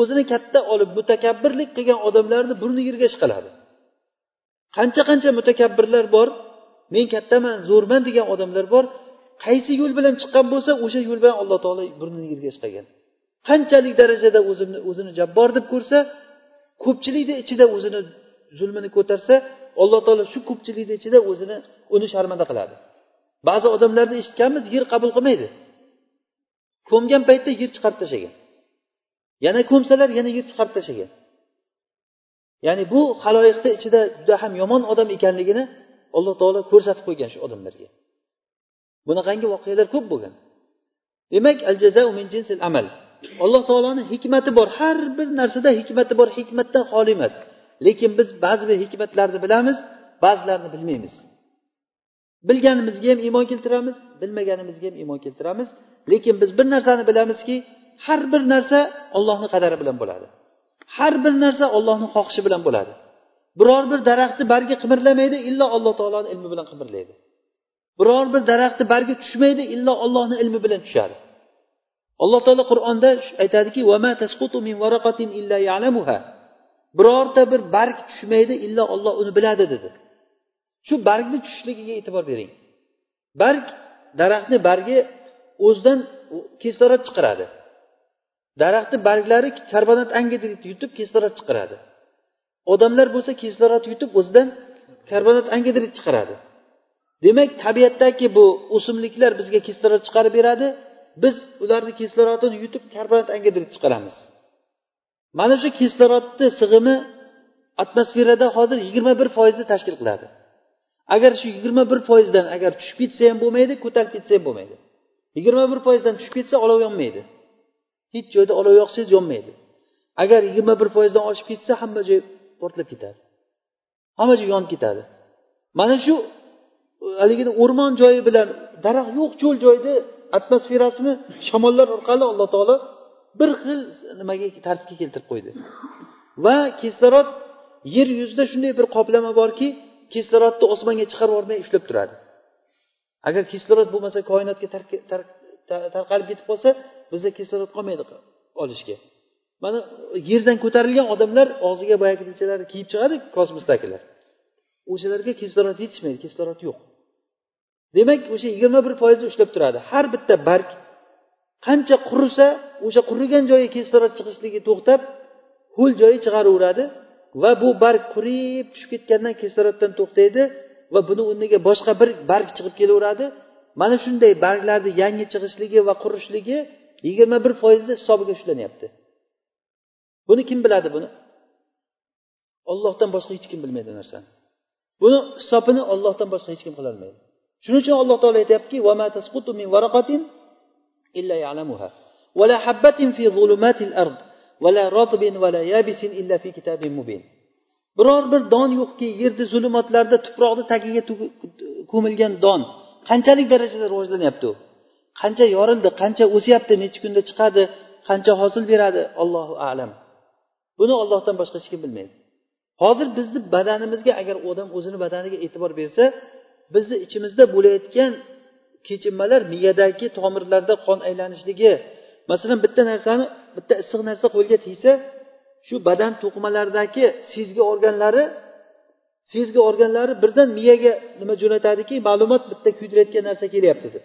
O'zini katta olib mutakabbirlik qilgan odamlarni burni yerga ishqaladi qancha qancha mutakabbirlar bor men kattaman zo'rman degan odamlar bor qaysi yo'l bilan chiqqan bo'lsa o'sha yo'l bilan alloh taolo burnini yerga ishqagan qanchalik darajada o'zini o'zini jabbor deb ko'rsa ko'pchilikni ichida o'zini zulmini ko'tarsa alloh taolo shu ko'pchilikni ichida o'zini uni sharmanda qiladi. Ba'zi odamlarni eshitganmiz yer qabul qilmaydi. Ko'mgan paytda yer chiqarib tashlagan. Yana ko'msalar yana yer chiqarib tashlagan. Ya'ni bu haloyiqni ichida juda ham yomon odam ekanligini alloh taolo ko'rsatib qo'ygan shu odamlarga. Bunaqangi voqealar ko'p bo'lgan. Demak al jazau min jinsil amal. Alloh taoloni hikmati bor. Har bir narsada hikmati bor hikmatdan xoli emas. Lekin biz ba'zi bir hikmatlarni bilamiz ba'zilarini bilmaymiz. Bilganimizga ham iymon keltiramiz bilmaganimizga ham iymon keltiramiz. Lekin biz bir narsani bilamizki har bir narsa ollohni qadari bilan bo'ladi. Har bir narsa ollohni xohishi bilan bo'ladi. Biror bir daraxtni bargi qimirlamaydi illo alloh taoloni ilmi bilan qimirlaydi. Biror bir daraxtni bargi tushmaydi illo ollohni ilmi bilan tushadi. Alloh taolo qur'onda aytadiki birorta bir barg tushmaydi illo olloh uni biladi dedi. Shu bargni tushishligiga e'tibor bering. Barg daraxtni bargi o'zidan kislorod chiqaradi. Daraxtni barglari karbonat angidrid yutib kislorod chiqaradi. Odamlar bo'lsa kislorod yutib o'zidan karbonat angidrid chiqaradi. Demak tabiatdagi bu o'simliklar bizga kislorod chiqarib beradi. Biz ularni kislorodini yutib karbonat angidrid chiqaramiz. Mana shu kislorodni sig'imi atmosferada hozir yigirma bir foizni tashkil qiladi. Agar shu yigirma bir foizdan agar tushib ketsa ham bo'lmaydi ko'tarib ketsa ham bo'lmaydi. Yigirma bir foizdan tushib ketsa olov yonmaydi. Hech joyda olov yoqsangiz yonmaydi. Agar yigirma bir foizdan oshib ketsa hamma joy portlab ketadi. Hamma joy yonib ketadi. Mana shu e, haligini o'rmon joyi bilan daraxt yo'q cho'l joyni atmosferasini shamollar orqali alloh taolo bir xil nimaga tartibga keltirib qo'ydi. Va kislorod yer yuzida shunday bir qoplama borki kislorodni osmonga chiqarib yubormay ushlab turadi. Agar kislorod bo'lmasa koinotga tarqalib ketib qolsa bizda kislorod qolmaydi olishga. Mana yerdan ko'tarilgan odamlar og'ziga boyagichalarni kiyib chiqadi kosmosdagilar. O'shalarga kislorod yetishmaydi kislorod yo'q. Demak o'sha yigirma bir foizni ushlab turadi. Har bitta barg qancha qurisa o'sha qurigan joyi kislorod chiqishligi to'xtab ho'l joyi chiqaraveradi va bu barg qurib tushib ketgandan kisloroddan to'xtaydi va buni o'rniga boshqa bir barg chiqib kelaveradi. Mana shunday barglarni yangi chiqishligi va qurishligi yigirma bir foizni hisobiga ushlanyapti. Buni kim biladi buni? Ollohdan boshqa hech kim bilmaydi narsani. Buni hisobini ollohdan boshqa hech kim qilolmaydi. Shuning uchun alloh taolo aytyaptiki ولا حبة في ظلمات الأرض ولا رطب ولا يابس إلا في كتاب مبين biror bir don yo'qki yerni zulumotlarda tuproqni tagiga ko'milgan don qanchalik darajada rivojlanyapti u qancha yorildi qancha o'syapti necha kunda chiqadi qancha hosil beradi allohu alam buni ollohdan boshqa hech kim bilmaydi hozir bizni badanimizga agar odam o'zini badaniga e'tibor bersa bizni ichimizda bo'layotgan kechinmalar miyadagi tomirlarda qon aylanishligi masalan bitta narsani bitta issiq narsa qo'lga tegsa shu badan to'qimalaridagi sezgi organlari sezgi organlari birdan miyaga nima jo'natadiki ma'lumot bitta kuydirayotgan narsa kelyapti deb.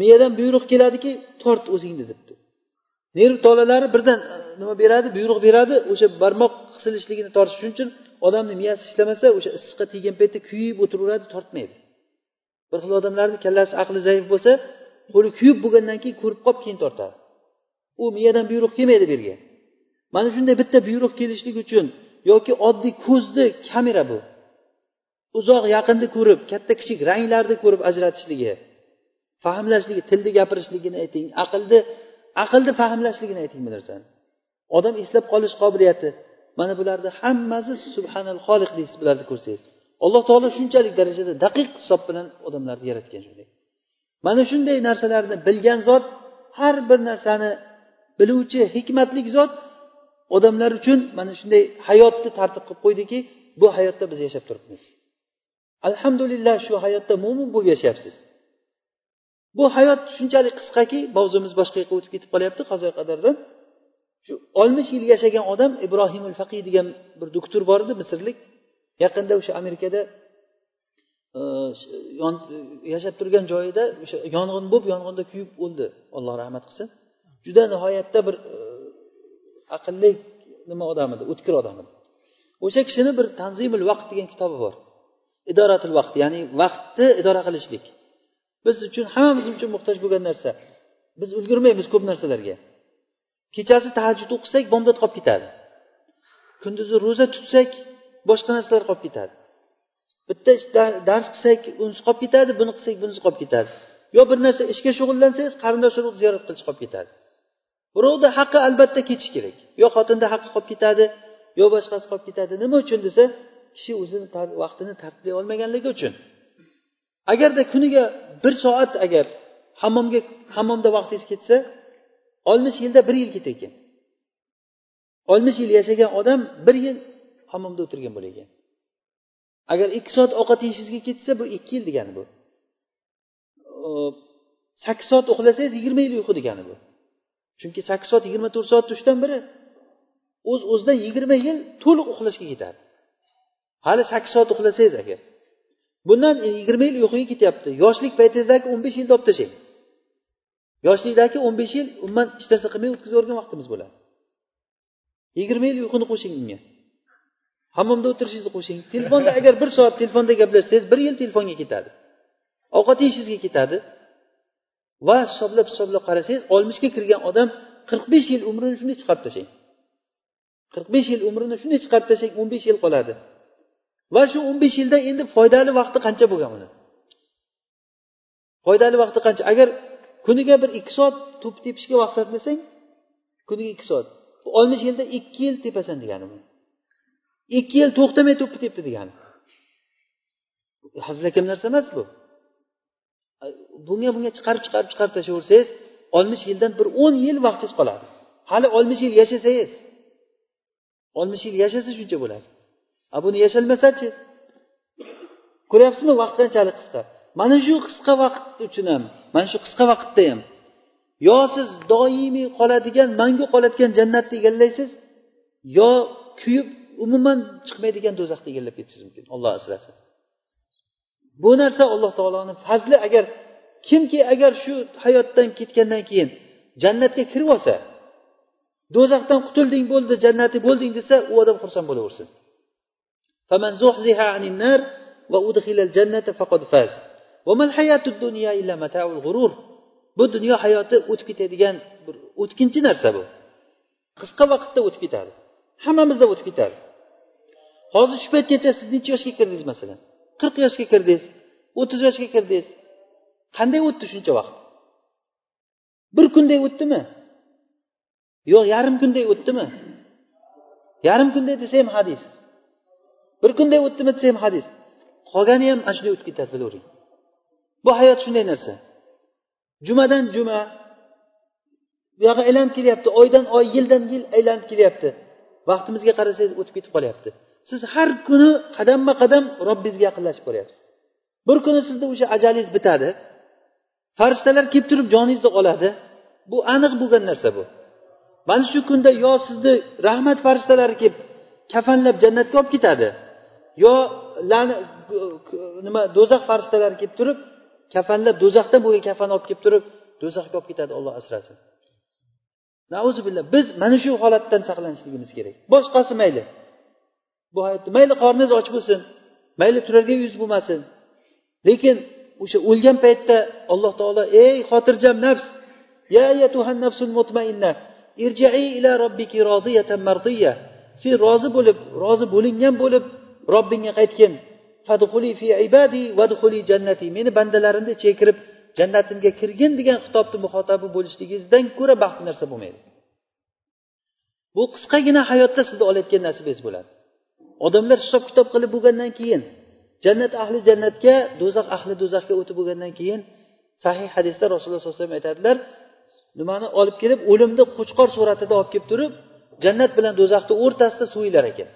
Miyadan buyruq keladiki tort o'zingni debdi nerv tolalari birdan e, nima beradi buyruq beradi o'sha barmoq qisilishligini tortish uchun odamni miyasi ishlamasa o'sha issiqqa teggan paytda kuyib o'tiraveradi tortmaydi. Bir xil odamlarni kallasi aqli zaif bo'lsa qo'li kuyib bo'lgandan keyin ko'rib qolib keyin tortadi u miyadan buyruq kelmaydi bu yerga mana shunday bitta buyruq kelishligi uchun yoki oddiy ko'zni kamera bu. Uzoq yaqinni ko'rib katta kichik ranglarni ko'rib ajratishligi fahmlashligi tilni gapirishligini ayting aqlni aqlni fahmlashligini ayting bu narsani odam eslab qolish qobiliyati mana bularni hammasi subhanal xoliq deysiz bularni ko'rsangiz. Alloh taolo shunchalik darajada daqiq hisob bilan odamlarni yaratgan shunday. Mana shunday narsalarni bilgan zot har bir narsani biluvchi hikmatlik zot odamlar uchun mana shunday hayotni tartib qilib qo'ydiki bu hayotda biz yashab turibmiz. Alhamdulillah shu hayotda mo'min bo'lib yashayapsiz. Bu hayot shunchalik qisqaki mavzumiz boshqa yoqqa o'tib ketib qolyapti qazo qadardan. Shu oltmish yil yashagan odam ibrohimul faqiy degan bir doktor bor edi misrlik. Yaqinda o'sha amerikada e, yashab turgan joyida o'sha yong'in bo'lib yong'inda kuyib o'ldi alloh rahmat qilsin. Juda nihoyatda bir e, aqlli nima odam edi o'tkir odam edi. O'sha kishini bir tanzimul vaqt degan kitobi bor. Idoratul vaqt ya'ni vaqtni idora qilishlik. Biz uchun hammamiz uchun muhtoj bo'lgan narsa. Biz ulgurmaymiz ko'p narsalarga. Kechasi tahajjud o'qisak bomdod qolib ketadi. Kunduzi ro'za tutsak boshqa narsalar qolib ketadi. Bitta dars qilsak unisi qolib ketadi buni qilsak bunisi qolib ketadi. Yo bir narsa ishga shug'ullansangiz qarindosh urug' ziyorat qilish qolib ketadi. Birovni haqqi albatta ketishi kerak. Yo xotinni haqqi qolib ketadi yo boshqasi qolib ketadi. Nima uchun desa kishi o'zini vaqtini tartiblay olmaganligi uchun. Agarda kuniga bir soat agar hammomga hammomda vaqtingiz ketsa oltmish yilda bir yil ketar ekan. Oltmish yil yashagan odam bir yil hammomda o'tirgan bo'lar ekan agar ikki soat ovqat yeyishingizga ketsa bu ikki yil degani bu. Sakkiz soat uxlasangiz yigirma yil uyqu degani bu. Chunki sakkiz soat yigirma to'rt soatni uchdan biri o'z uz o'zidan yigirma yil to'liq uxlashga ketadi. Hali sakkiz soat uxlasangiz agar. Bundan e, yigirma yil uyquga ketyapti. Yoshlik paytingizdagi o'n besh yilni olib tashlang yoshlikdagi o'n besh yil umuman hech narsa qilmay o'tkazib yuborgan vaqtimiz bo'ladi. Yigirma yil uyquni qo'shing unga hammomda o'tirishingizni qo'shing. Telefonda agar bir soat telefonda gaplashsangiz bir yil telefonga ketadi. Ovqat yeyishingizga ketadi. Va hisoblab hisoblab qarasangiz oltmishga kirgan odam qirq besh yil umrini shunday chiqarib tashlang. Qirq besh yil umrini shunday chiqarib tashlang o'n besh yil qoladi. Va shu o'n besh yilda endi foydali vaqti qancha bo'lgan uni? Foydali vaqti qancha? Agar kuniga bir ikki soat to'p tepishga vaqt sarflasang kuniga ikki soat. Oltmish yilda ikki yil tepasan degani bu. Ikki yil to'xtamay turib tepdi degani hazilakam narsa emas bu. Bunga bunga chiqarib chiqarib chiqarib tashlayversangiz oltmish yildan bir o'n yil vaqtingiz qoladi. Hali oltmish yil yashasangiz oltmish yil yashasa shuncha bo'ladi. A buni yashalmasachi? Ko'ryapsizmi vaqt qanchalik qisqa? Mana shu qisqa vaqt uchun ham mana shu qisqa vaqtda ham yo siz doimiy qoladigan mangu qoladigan jannatni egallaysiz yo kuyib umuman chiqmaydigan do'zaxda egallab ketishingiz mumkin olloh asrasin. Bu narsa alloh taoloni fazli agar kimki agar shu hayotdan ketgandan keyin jannatga kirib olsa do'zaxdan qutulding bo'ldi jannati bo'lding desa u odam xursand bo'laversin. Bu dunyo hayoti o'tib ketadigan bir o'tkinchi narsa bu. Qisqa vaqtda o'tib ketadi. Hammamizda o'tib ketadi hozir shu paytgacha siz necha yoshga kirdingiz masalan? Qirq yoshga kirdingiz o'ttiz yoshga kirdingiz. Qanday o'tdi shuncha vaqt? Bir kunday o'tdimi? Yo'q yarim kunday o'tdimi? Yarim kunday desa ham hadis. Bir kunday o'tdimi desa ham hadis. Qolgani ham ana shunday o'tib ketadi bilavering bu hayot shunday narsa. Jumadan juma. Buyog'i aylanib kelyapti oydan oy yildan yil aylanib kelyapti. Vaqtimizga qarasangiz o'tib ketib qolyapti. Siz har kuni qadamma qadam robbingizga yaqinlashib boryapsiz. Bir kuni sizni o'sha ajalingiz bitadi. Farishtalar kelib turib joningizni oladi. Bu aniq bo'lgan narsa bu. Mana shu kunda yo sizni rahmat farishtalari kelib kafanlab jannatga olib ketadi yo nima do'zax farishtalari kelib turib kafanlab do'zaxdan bo'lgan kafan olib kelib turib do'zaxga olib ketadi olloh asrasin. Billah biz mana shu holatdan saqlanishligimiz kerak. Boshqasi mayli. Bu hayotda mayli qorningiz och bo'lsin mayli turarga yuz bo'lmasin. Lekin o'sha o'lgan paytda alloh taolo ey xotirjam nafs ya nafsul mutmainna irjai ila robbiki roziyatan mardiya sen rozi bo'lib rozi bo'lingan bo'lib robbingga qaytgin. Fadxuli fi ibadi vadxuli jannati. Meni bandalarimni ichiga kirib jannatimga kirgin degan xitobni muhotabi bo'lishligingizdan ko'ra baxtli narsa bo'lmaydi. Bu qisqagina hayotda sizni olayotgan nasibingiz bo'ladi. Odamlar hisob kitob qilib bo'lgandan keyin jannat ahli jannatga do'zax ahli do'zaxga o'tib bo'lgandan keyin sahih hadisda rasululloh sallallohu alayhi vasallam aytadilar nimani olib kelib o'limni qo'chqor suratida olib kelib turib jannat bilan do'zaxni o'rtasida so'yilar ekan.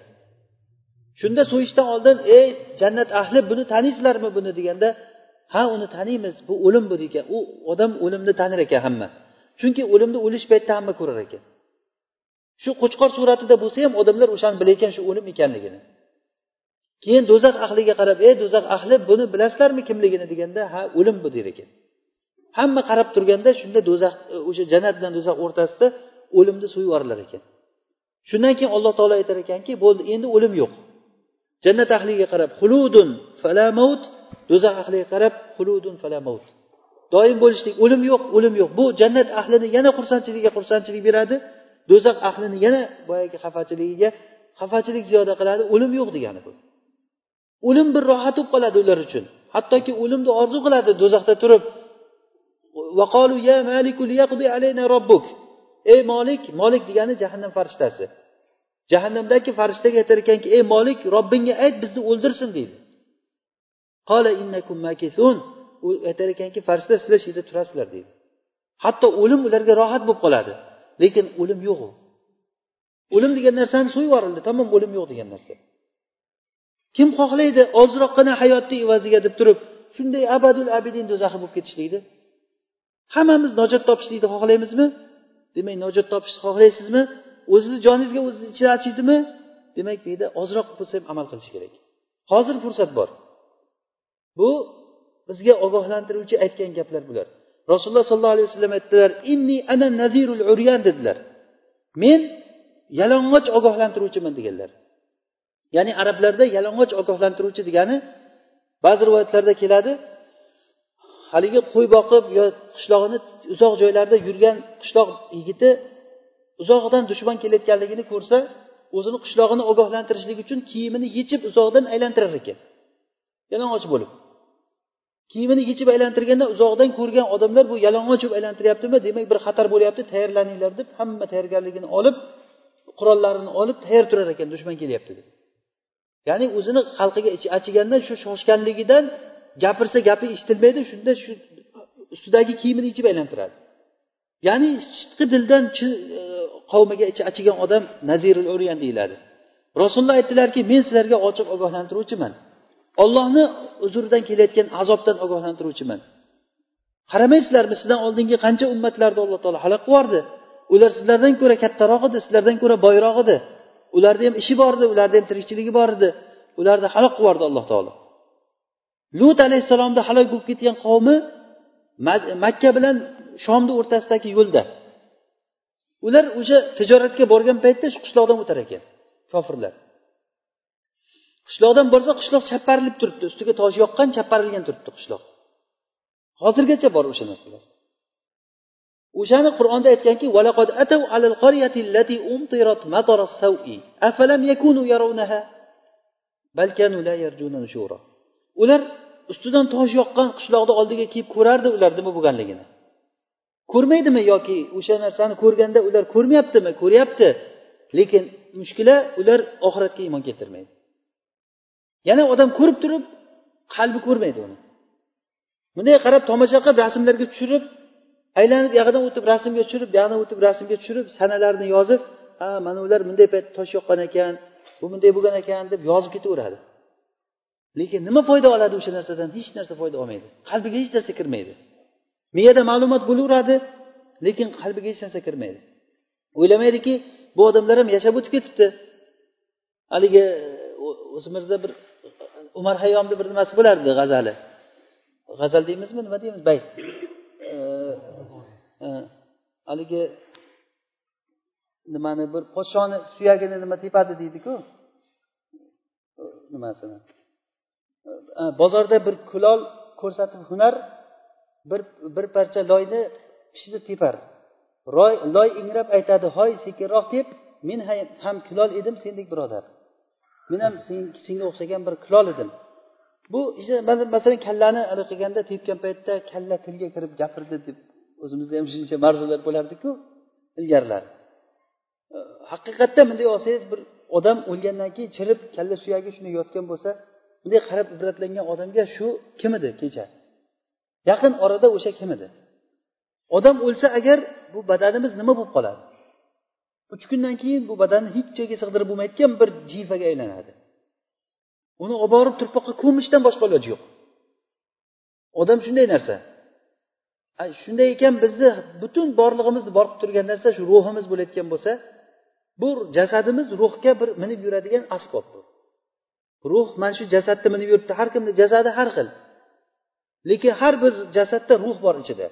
Shunda so'yishdan oldin ey jannat ahli buni taniysizlarmi buni? deganda ha uni taniymiz bu o'lim bu degan. U odam o'limni tanir ekan hamma. Chunki o'limni o'lish paytida hamma ko'rar ekan. Shu qo'chqor suratida bo'lsa ham odamlar o'shani bilayotgan shu o'lim ekanligini. Keyin do'zax ahliga qarab ey do'zax ahli buni bilasizlarmi kimligini? deganda ha o'lim bu der ekan. Hamma qarab turganda shunda do'zax e, o'sha jannat bilan do'zax o'rtasida o'limni so'yib yuborilar ekan. Shundan keyin alloh taolo aytar ekanki bo'ldi endi o'lim yo'q. Jannat ahliga qarab xuludun fala maut do'zax ahliga qarab xuludun fala maut. Doim bo'lishlik o'lim yo'q o'lim yo'q. Bu jannat ahlini yana xursandchiligiga xursandchilik beradi do'zax ahlini yana boyagi xafachiligiga xafachilik ziyoda qiladi o'lim yo'q degani bu. O'lim bir rohat bo'lib qoladi ular uchun. Hattoki o'limni orzu qiladi do'zaxda turib. Ey molik molik degani jahannam farishtasi. Jahannamdagi farishtaga aytar ekanki ey molik robbingga ayt bizni o'ldirsin deydi. U aytar ekanki farishta sizlar shu yerda turasizlar deydi. Hatto o'lim ularga rohat bo'lib qoladi. Lekin o'lim yo'q u. O'lim degan narsani so'yib yuborildi. Tamom o'lim yo'q degan narsa. Kim xohlaydi? Ozroqgina hayotni evaziga deb turib shunday abadul abidin do'zaxi bo'lib ketishlikni? Hammamiz najot topishlikni xohlaymizmi? Demak najot topishni xohlaysizmi? O'zizni joningizga o'zizni ichida achiydimi demak bu yerda ozroq bo'lsa ham amal qilish kerak. Hozir fursat bor. Bu bizga ogohlantiruvchi aytgan gaplar bular. Rasululloh sollallohu alayhi vasallam aytdilar inni ana nazirul uryan dedilar. Men yalang'och ogohlantiruvchiman deganlar. Ya'ni arablarda yalang'och ogohlantiruvchi degani ba'zi rivoyatlarda keladi haligi qo'y boqib yo qishlog'ini uzoq joylarda yurgan qishloq yigiti uzoqdan dushman kelayotganligini ko'rsa o'zini qishlog'ini ogohlantirishlik uchun kiyimini yechib uzoqdan aylantirar ekan. Yalang'och bo'lib. Kiyimini yechib aylantirganda uzoqdan ko'rgan odamlar bu yalang'och bo'lib aylantiryaptimi? Demak bir xatar bo'lyapti tayyorlaninglar deb hamma tayyorgarligini olib qurollarini olib tayyor turar ekan dushman kelyapti deb. Ya'ni o'zini xalqiga ichi achigandan shu shoshganligidan gapirsa gapi eshitilmaydi shunda shu ustidagi kiyimini yechib aylantiradi. Ya'ni sidqi dildan e, qavmiga ichi achigan odam nazirul uryan deyiladi. Rasululloh aytdilarki men sizlarga ochiq ogohlantiruvchiman. Ollohni huzuridan kelayotgan azobdan ogohlantiruvchiman. Qaramaysizlarmi sizdan oldingi qancha ummatlarni alloh taolo halok qilib yubordi ular sizlardan ko'ra kattaroq edi sizlardan ko'ra boyroq edi. Ularni ham ishi bor edi ularni ham tirikchiligi bor edi. Ularni halok qilib yubordi alloh taolo. Lut alayhissalomni halok bo'lib ketgan qavmi makka bilan shomni o'rtasidagi yo'lda. Ular o'sha tijoratga borgan paytda shu qishloqdan o'tar ekan kofirlar. Qishloqdan borsa qishloq chaparilib turibdi. Ustiga tosh yoqqan chaparilgan turibdi qishloq. Hozirgacha bor o'sha narsalar. O'shani qur'onda aytganki ular ustidan tosh yoqqan qishloqni oldiga kelib ko'rardi ular nima bo'lganligini. Ko'rmaydimi yoki o'sha narsani ko'rganda ular ko'rmayaptimi ko'ryapti. Lekin mushkula ular oxiratga iymon keltirmaydi. Yana odam ko'rib turib qalbi ko'rmaydi uni. Bunday qarab tomosha qilib rasmlarga tushirib aylanib buyog'idan o'tib rasmga tushirib buyog'idan o'tib rasmga tushirib sanalarni yozib ha mana ular bunday paytda tosh yoqqan ekan bu bunday bo'lgan ekan deb yozib ketaveradi. Lekin nima foyda oladi o'sha narsadan? Hech narsa foyda olmaydi. Qalbiga hech narsa kirmaydi. Miyada ma'lumot bo'laveradi lekin qalbiga hech narsa kirmaydi. O'ylamaydiki bu odamlar ham yashab o'tib ketibdi. Haligi o'zimizda bir umar hayyomni bir nimasi bo'lardi g'azali. G'azal deymizmi? Nima deymiz? Bayt e, haligi nimani bir podshoni suyagini nima tepadi deydiku. Nimasini? Bozorda bir kulol ko'rsatib hunar bir bir parcha loyni pishitib tepar. Loy ingrab aytadi hoy sekinroq tep men ham kulol edim sendek birodar. Men ham senga o'xshagan bir kulol edim. Bu masalan kallani anaqa qilganda tepgan paytda kalla tilga kirib gapirdi deb o'zimizda ham shuncha mavzular bo'lardiku ilgarilar. Haqiqatda bunday olsangiz bir odam o'lgandan keyin chirib kalla suyagi shunday yotgan bo'lsa bunday qarab ibratlangan odamga shu kim edi kecha? Yaqin orada o'sha kim edi? Odam o'lsa agar bu badanimiz nima bo'lib qoladi? Uch kundan keyin bu badan hech joyga sig'dirib bo'lmaydigan bir jifaga aylanadi. Uni olib borib turpoqqa ko'mishdan boshqa iloji yo'q. Odam shunday narsa. Shunday ekan bizni butun borlig'imizni borib turgan narsa shu ruhimiz bo'layotgan bo'lsa bu jasadimiz ruhga bir minib yuradigan asbob bu. Ruh mana shu jasadda minib yuribdi har kimni jasadi har xil. Lekin har bir jasadda ruh bor ichida.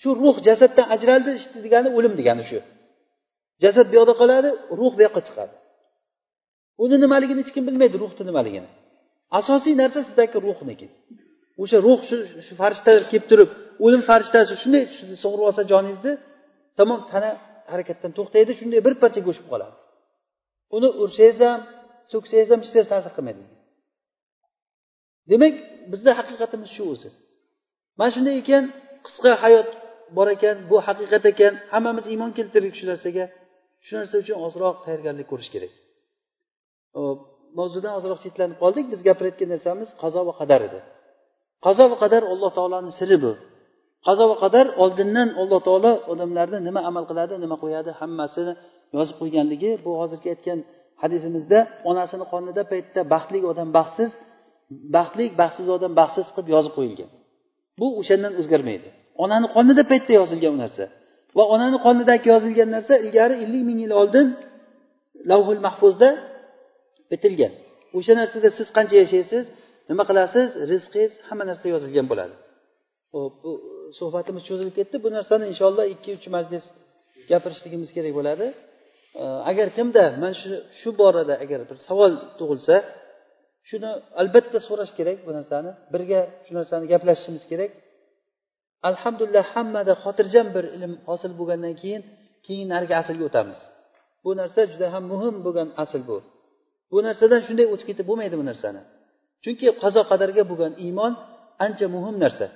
Shu ruh jasaddan ajraldi degani o'lim degani shu. Jasad bu yoqda qoladi ruh bu yoqqa chiqadi. Uni nimaligini hech kim bilmaydi ruhni nimaligini. Asosiy narsa sizdagi ruhniki. O'sha ruh shu shu farishtalar kelib turib o'lim farishtasi shunday sug'urib olsa joningizni tamom tana harakatdan to'xtaydi shunday bir parcha go'sht bo'lib qoladi. Uni ursangiz ham so'ksangiz ham hech narsa ta'sir qilmaydi. Demak bizni haqiqatimiz shu o'zi. Mana shunday ekan qisqa hayot bor ekan bu haqiqat ekan hammamiz iymon keltirdik shu narsaga. Shu narsa uchun ozroq tayyorgarlik ko'rish kerak. Mavzudan ozroq chetlanib qoldik. Biz gapirayotgan narsamiz qazo va qadar edi. Qazo va qadar alloh taoloni siri bu. Qazo va qadar oldindan alloh taolo odamlarni nima amal qiladi nima qo'yadi hammasini yozib qo'yganligi bu hozirgi aytgan hadisimizda onasini qonida paytda baxtli odam baxtsiz baxtli baxtsiz odam baxtsiz qilib yozib qo'yilgan. Bu o'shandan o'zgarmaydi. Onani qonida paytda yozilgan u narsa. Va onani qonidagi yozilgan narsa ilgari ellik ming yil oldin lavhul mahfuzda bitilgan. O'sha narsada siz qancha yashaysiz nima qilasiz rizqingiz hamma narsa yozilgan bo'ladi. Ho'p bu suhbatimiz cho'zilib ketdi. Bu narsani inshaalloh ikki uch majlis gapirishligimiz kerak bo'ladi. Agar kimda mana shu shu borada agar bir savol tug'ilsa shuni albatta so'rash kerak bu narsani. Birga shu narsani gaplashishimiz kerak. Alhamdulillah hammada xotirjam bir ilm hosil bo'lgandan keyin keyin narigi aslga o'tamiz. Bu narsa juda ham muhim bo'lgan asl bu. Bu narsadan shunday o'tib ketib bo'lmaydi bu narsani. Chunki qazo qadarga bo'lgan iymon ancha muhim narsa.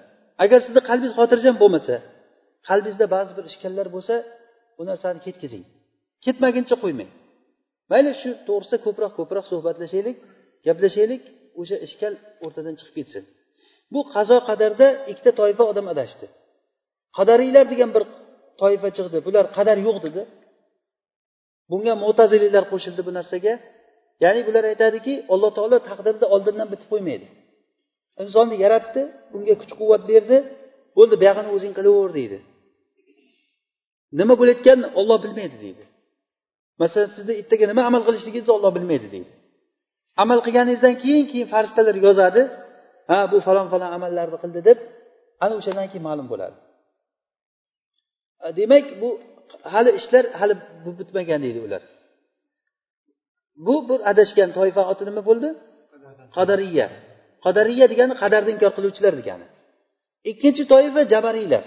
Agar sizni qalbingiz xotirjam bo'lmasa qalbingizda ba'zi bir ishkallar bo'lsa bu narsani ketkazing. Ketmaguncha qo'ymang. Mayli shu to'g'risida ko'proq ko'proq suhbatlashaylik gaplashaylik o'sha ishkal o'rtadan chiqib ketsin. Bu qazo qadarda ikkita toifa odam adashdi. Qadariylar degan bir toifa chiqdi. Bular qadar yo'q dedi. Bunga mo'taziliylar qo'shildi bu narsaga. Ya'ni bular aytadiki alloh taolo taqdirni oldindan bitib qo'ymaydi. Insonni yaratdi unga kuch quvvat berdi bo'ldi buyog'ini o'zing qilaver deydi. Nima bo'layotganini olloh bilmaydi deydi. Masalan sizni ertaga nima amal qilishligingizni olloh bilmaydi deydi. Amal qilganingizdan keyin keyin farishtalar yozadi ha bu falon falon amallarni qildi deb ana o'shandan keyin ma'lum bo'ladi. Demak bu hali ishlar hali bitmagan deydi ular. Bu bir adashgan toifa oti nima bo'ldi? Qadariya. Qadariya. Degani qadarni inkor qiluvchilar degani. Ikkinchi toifa jabariylar.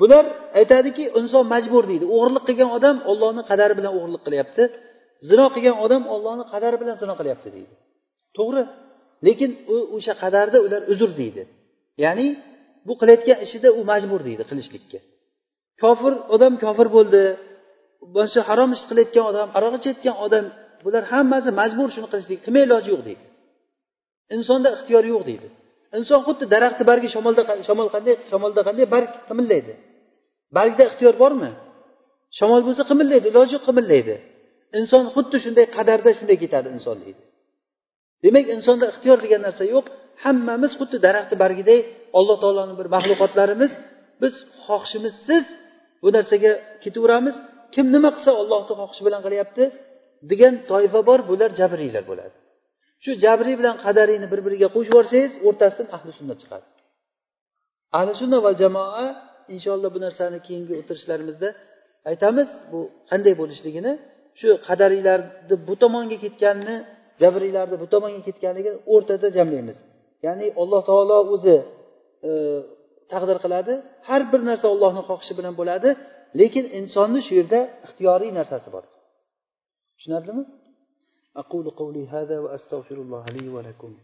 Bular aytadiki inson majbur deydi. O'g'irlik qilgan odam ollohni qadari bilan o'g'irlik qilyapti. Zino qilgan odam ollohni qadari bilan zino qilyapti deydi. To'g'ri lekin u o'sha qadarda ular uzr deydi. Ya'ni bu qilayotgan ishida u majbur deydi qilishlikka. Kofir odam kofir bo'ldi. Mana shu harom ish qilayotgan odam aroq ichayotgan odam bular hammasi majbur shuni qilishlik qilmay iloji yo'q deydi. Insonda ixtiyor yo'q deydi. Inson xuddi daraxtni bargi shamolda shamol qanday shamolda qanday barg qimillaydi. Bargda ixtiyor bormi? Shamol bo'lsa qimillaydi iloji yo'q qimillaydi. Inson xuddi shunday qadarda shunday ketadi inson deydi. Demak insonda ixtiyor degan narsa yo'q. Hammamiz xuddi daraxtni bargiday alloh taoloni bir maxluqotlarimiz biz xohishimizsiz bu narsaga ketaveramiz. Kim nima qilsa ollohni xohishi bilan qilyapti degan toifa bor bular jabriylar bo'ladi. Shu jabriy bilan qadariyni bir biriga qo'shib yuborsangiz o'rtasidan ahli sunna chiqadi. Ahli sunna va jamoa inshaalloh bu narsani keyingi o'tirishlarimizda aytamiz bu qanday bo'lishligini. Shu qadariylarni bu tomonga ketganini jabriylarni bu tomonga ketganligini o'rtada jamlaymiz ya'ni alloh taolo o'zi e, taqdir qiladi. Har bir narsa ollohni xohishi bilan bo'ladi lekin insonni shu yerda ixtiyoriy narsasi bor. Tushunarlimi?